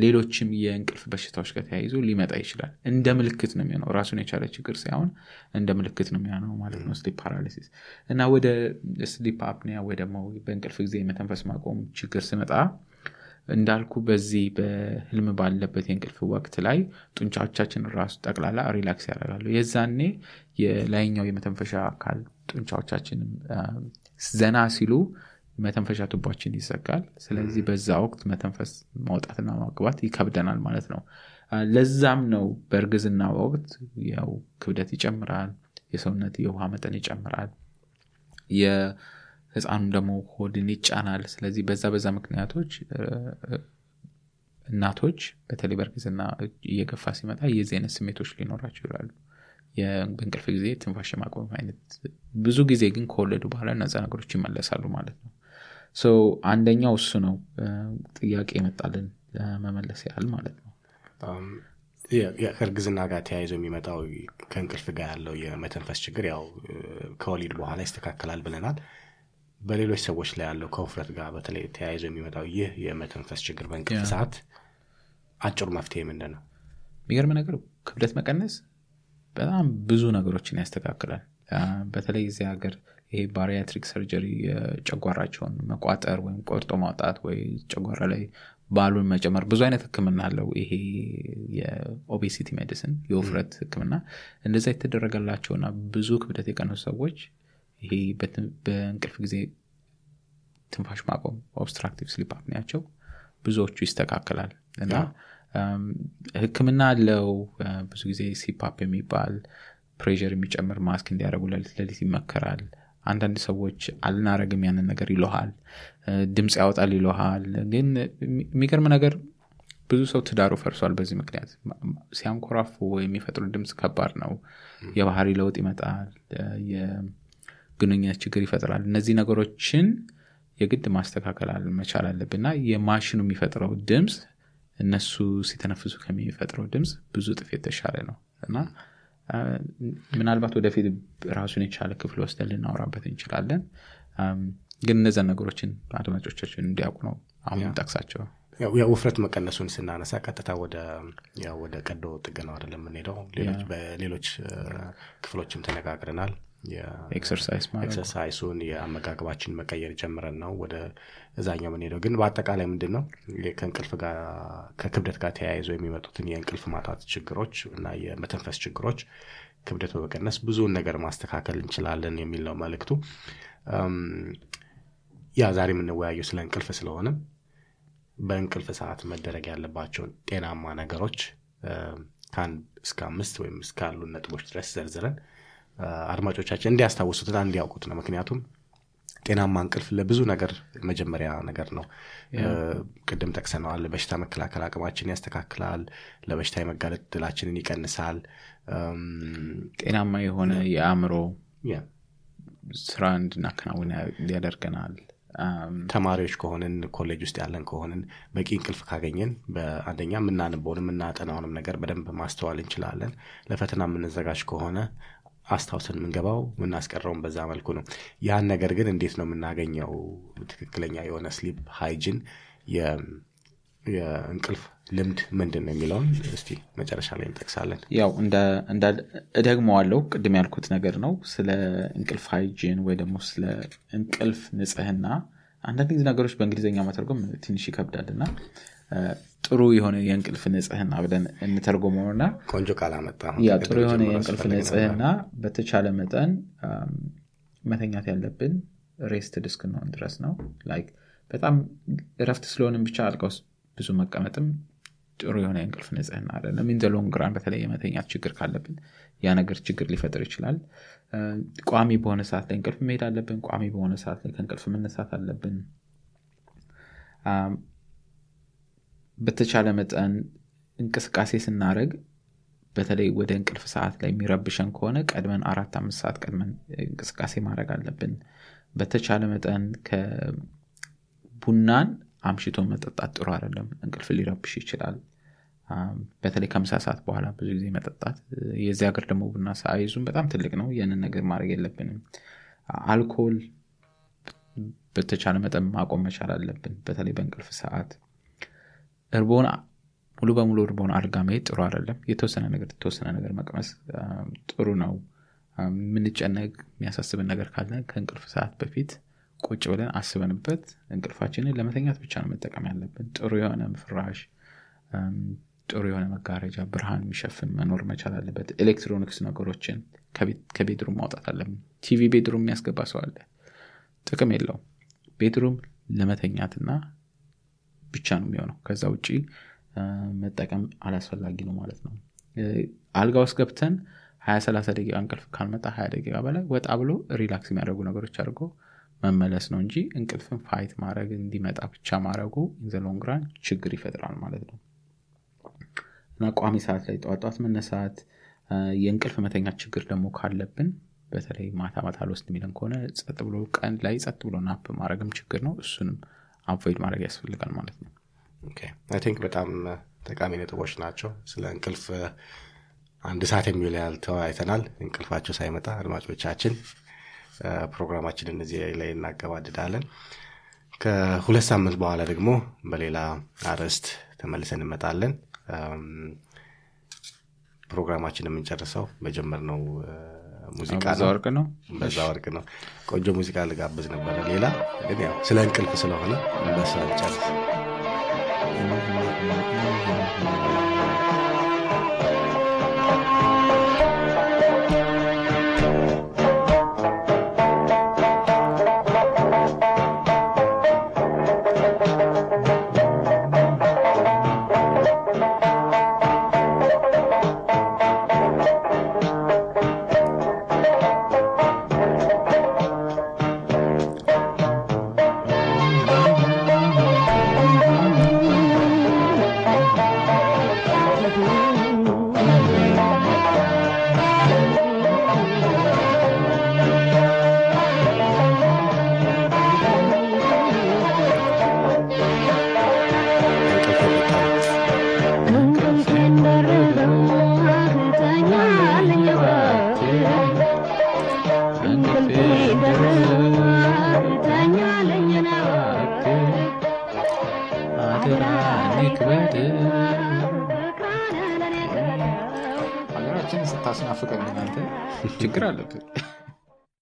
Speaker 2: ሌሎችም የእንቅልፍ በሽታዎች ጋር ተያይዞ ሊመጣ ይችላል። እንደ ምልክት ነው የሚሆነው። ራሱን የቻለ ችግር ሳይሆን እንደ ምልክት ነው የሚሆነው ማለት ነው። sleep paralysis እና ወደ sleep apnea ወይ ደግሞ በእንቅልፍ ጊዜ የመተንፈስ ማቆም ችግር ስመጣ እንዳልኩ በዚህ በህልም ባለበት የእንቅልፍ ወቅት ላይ ጡንቻዎቻችን ራሱ ጠቅላላ relax ያደርጋሉ። የዛኔ የላይኛው የመተንፈሻ አካል ጡንቻዎቻችንም ዘና ሲሉ መተንፈሻ ቱቧችን ይዘጋል ስለዚህ በዛ ወቅት መተንፈስ ማውጣትና ማግባት ይከብደናል ማለት ነው። ለዛም ነው በእርግዝና ወቅት ያው ክብደት ይጨምራል የሰውነት የውሃ መጠን ይጨምራል የህፃኑም ደግሞ ሆድን ይጫናል። ስለዚህ በዛ በዛ ምክንያቶች እናቶች በተለይ በእርግዝና እየገፋ ሲመጣ የዚህ አይነት ስሜቶች ሊኖራቸው ይላሉ በእንቅልፍ ጊዜ ትንፋሽ ማቆም አይነት ብዙ ጊዜ ግን ከወለዱ በኋላ እነዛ ነገሮች ይመለሳሉ ማለት ነው አንደኛው እሱ ነው። ጥያቄ ይመጣልን ለመመለስ ያህል ማለት ነው።
Speaker 1: ከእርግዝና ጋር ተያይዞ የሚመጣው ከእንቅልፍ ጋር ያለው የመተንፈስ ችግር ያው ከወሊድ በኋላ ይስተካከላል ብለናል። በሌሎች ሰዎች ላይ ያለው ከውፍረት ጋር በተለይ ተያይዞ የሚመጣው ይህ የመተንፈስ ችግር በእንቅልፍ ሰዓት አጭሩ መፍትሄ ምንድን ነው
Speaker 2: የሚገርም ነገር ክብደት መቀነስ በጣም ብዙ ነገሮችን ያስተካክላል። በተለይ እዚህ ሀገር ይሄ ባሪያትሪክ ሰርጀሪ የጨጓራቸውን መቋጠር ወይም ቆርጦ ማውጣት ወይ ጨጓራ ላይ ባሉን መጨመር ብዙ አይነት ህክምና አለው። ይሄ የኦቤሲቲ ሜዲሲን የውፍረት ህክምና እንደዛ የተደረገላቸውና ብዙ ክብደት የቀነሱ ሰዎች ይሄ በእንቅልፍ ጊዜ ትንፋሽ ማቆም obstructive sleep apnea ቸው ብዙዎቹ ይስተካከላል። እና ህክምና አለው። ብዙ ጊዜ CPAP የሚባል pressure የሚጨምር ማስክ እንዲያደረጉ ለሊት ለሊት ይመከራል አንዳንድ ሰዎች አልናረግም ያንን ነገር ይለሃል ድምፅ ያወጣል ይለሃል። ግን የሚገርም ነገር ብዙ ሰው ትዳሩ ፈርሷል በዚህ ምክንያት። ሲያንኮራፉ የሚፈጥሩ ድምፅ ከባድ ነው። የባህሪ ለውጥ ይመጣል የግንኙነት ችግር ይፈጥራል። እነዚህ ነገሮችን የግድ ማስተካከል መቻል አለብና የማሽኑ የሚፈጥረው ድምፅ እነሱ ሲተነፍሱ ከሚፈጥረው ድምፅ ብዙ ጥፍ የተሻለ ነው። እና ምናልባት ወደፊት ራሱን የቻለ ክፍል ወስደን ልናወራበት እንችላለን። ግን እነዚያን ነገሮችን አድማጮቻችን እንዲያውቁ ነው አሁን ጠቅሳቸው።
Speaker 1: ውፍረት መቀነሱን ስናነሳ ቀጥታ ወደ ቀዶ ጥገናው አይደለም የምንሄደው። በሌሎች ክፍሎችም ተነጋግረናል exercise ኡን የአመጋገባችን መቀየር ጀምረን ነው ወደ እዛኛው የምንሄደው። ግን በአጠቃላይ ምንድን ነው ከእንቅልፍ ጋር ከክብደት ጋር ተያይዞ የሚመጡትን የእንቅልፍ ማጣት ችግሮች እና የመተንፈስ ችግሮች ክብደት በመቀነስ ብዙውን ነገር ማስተካከል እንችላለን የሚል ነው መልእክቱ። ያ ዛሬ የምንወያየው ስለ እንቅልፍ ስለሆነ በእንቅልፍ ሰዓት መደረግ ያለባቸውን ጤናማ ነገሮች ከአንድ እስከ አምስት ወይም እስካሉ ነጥቦች ድረስ ዘርዝረን አድማጮቻችን እንዲያስታውሱትና እንዲያውቁት ነው። ምክንያቱም ጤናማ እንቅልፍ ለብዙ ነገር መጀመሪያ ነገር ነው። ቅድም ጠቅሰነዋል በሽታ መከላከል አቅማችን ያስተካክላል ለበሽታ የመጋለጥ ድላችንን ይቀንሳል።
Speaker 2: ጤናማ የሆነ የአእምሮ ስራ እንድናከናውን ያደርገናል።
Speaker 1: ተማሪዎች ከሆንን ኮሌጅ ውስጥ ያለን ከሆንን በቂ እንቅልፍ ካገኘን በአንደኛ የምናነበውንም የምናጠናውንም ነገር በደንብ ማስተዋል እንችላለን። ለፈተና የምንዘጋጅ ከሆነ አስታውሰን የምንገባው የምናስቀረውን በዛ መልኩ ነው። ያን ነገር ግን እንዴት ነው የምናገኘው? ትክክለኛ የሆነ sleep hygiene የእንቅልፍ ልምድ ምንድን ነው የሚለውን እስቲ መጨረሻ ላይ እንጠቅሳለን።
Speaker 2: ያው እደግመዋለው ቅድም ያልኩት ነገር ነው። ስለ እንቅልፍ hygiene ወይ ደግሞ ስለ እንቅልፍ ንጽህና አንዳንድ ጊዜ ነገሮች በእንግሊዝኛ መተርጎም ትንሽ ይከብዳል እና ጥሩ የሆነ የእንቅልፍ ንጽህና ብለን እንተርጎመውና
Speaker 1: ቆንጆ ቃል አመጣ
Speaker 2: ጥሩ የሆነ የእንቅልፍ ንጽህና በተቻለ መጠን መተኛት ያለብን rested እስክንሆን ድረስ ነው። like በጣም እረፍት ስለሆንም ብቻ አልጋ ውስጥ ብዙ መቀመጥም ጥሩ የሆነ የእንቅልፍ ንጽህና አይደለም። in long run በተለይ የመተኛት ችግር ካለብን ያ ነገር ችግር ሊፈጥር ይችላል። ቋሚ በሆነ ሰዓት ላይ እንቅልፍ መሄድ አለብን። ቋሚ በሆነ ሰዓት ላይ ከእንቅልፍ መነሳት አለብን በተቻለ መጠን እንቅስቃሴ ስናደረግ በተለይ ወደ እንቅልፍ ሰዓት ላይ የሚረብሸን ከሆነ ቀድመን አራት አምስት ሰዓት ቀድመን እንቅስቃሴ ማድረግ አለብን። በተቻለ መጠን ቡናን አምሽቶ መጠጣት ጥሩ አይደለም። እንቅልፍ ሊረብሽ ይችላል። በተለይ ከምሳ ሰዓት በኋላ ብዙ ጊዜ መጠጣት የዚህ ሀገር ደግሞ ቡና ሳይዙም በጣም ትልቅ ነው። ያንን ነገር ማድረግ የለብንም። አልኮል በተቻለ መጠን ማቆም መቻል አለብን። በተለይ በእንቅልፍ ሰዓት እርቦን ሙሉ በሙሉ እርቦን አልጋ መሄድ ጥሩ አይደለም። የተወሰነ ነገር የተወሰነ ነገር መቅመስ ጥሩ ነው። የምንጨነቅ የሚያሳስብን ነገር ካለ ከእንቅልፍ ሰዓት በፊት ቁጭ ብለን አስበንበት እንቅልፋችንን ለመተኛት ብቻ ነው መጠቀም ያለብን። ጥሩ የሆነ ፍራሽ ጥሩ የሆነ መጋረጃ ብርሃን የሚሸፍን መኖር መቻል አለበት። ኤሌክትሮኒክስ ነገሮችን ከ bedroom ማውጣት አለብን። ቲቪ bedroom የሚያስገባ ሰው አለ። ጥቅም የለውም። bedroom ለመተኛትና ብቻ ነው የሚሆነው። ከዛ ውጭ መጠቀም አላስፈላጊ ነው ማለት ነው። አልጋ ውስጥ ገብተን ሀያ ሰላሳ ደቂቃ እንቅልፍ ካልመጣ ሀያ ደቂቃ በላይ ወጣ ብሎ relax የሚያደርጉ ነገሮች አድርጎ መመለስ ነው እንጂ እንቅልፍን fight ማድረግ እንዲመጣ ብቻ ማድረጉ in the long run ችግር ይፈጥራል ማለት ነው። እና ቋሚ ሰዓት ላይ ጠዋት ጠዋት መነሳት የእንቅልፍ መተኛት ችግር ደግሞ ካለብን በተለይ ማታ ማታ ልወስድ የሚለን ከሆነ ጸጥ ብሎ ቀን ላይ ጸጥ ብሎ nap ማድረግም ችግር ነው። እሱንም avoid ማድረግ ያስፈልጋል ማለት ነው።
Speaker 1: I think በጣም ጠቃሚ ነጥቦች ናቸው። ስለ እንቅልፍ አንድ ሰዓት የሚውል ያህል ተወያይተናል። እንቅልፋቸው ሳይመጣ አድማጮቻችን ፕሮግራማችንን እዚህ ላይ እናገባድዳለን። ከሁለት ሳምንት በኋላ ደግሞ በሌላ አርዕስት ተመልሰን እንመጣለን። ፕሮግራማችን የምንጨርሰው በጀመርነው ሙዚቃ
Speaker 2: በዛ ወርቅ ነው?
Speaker 1: በዛ ወርቅ ነው። ቆንጆ ሙዚቃ ልጋብዝ ነበረ ሌላ ግን ያው ስለ እንቅልፍ ስለሆነ በሱ ጨርስ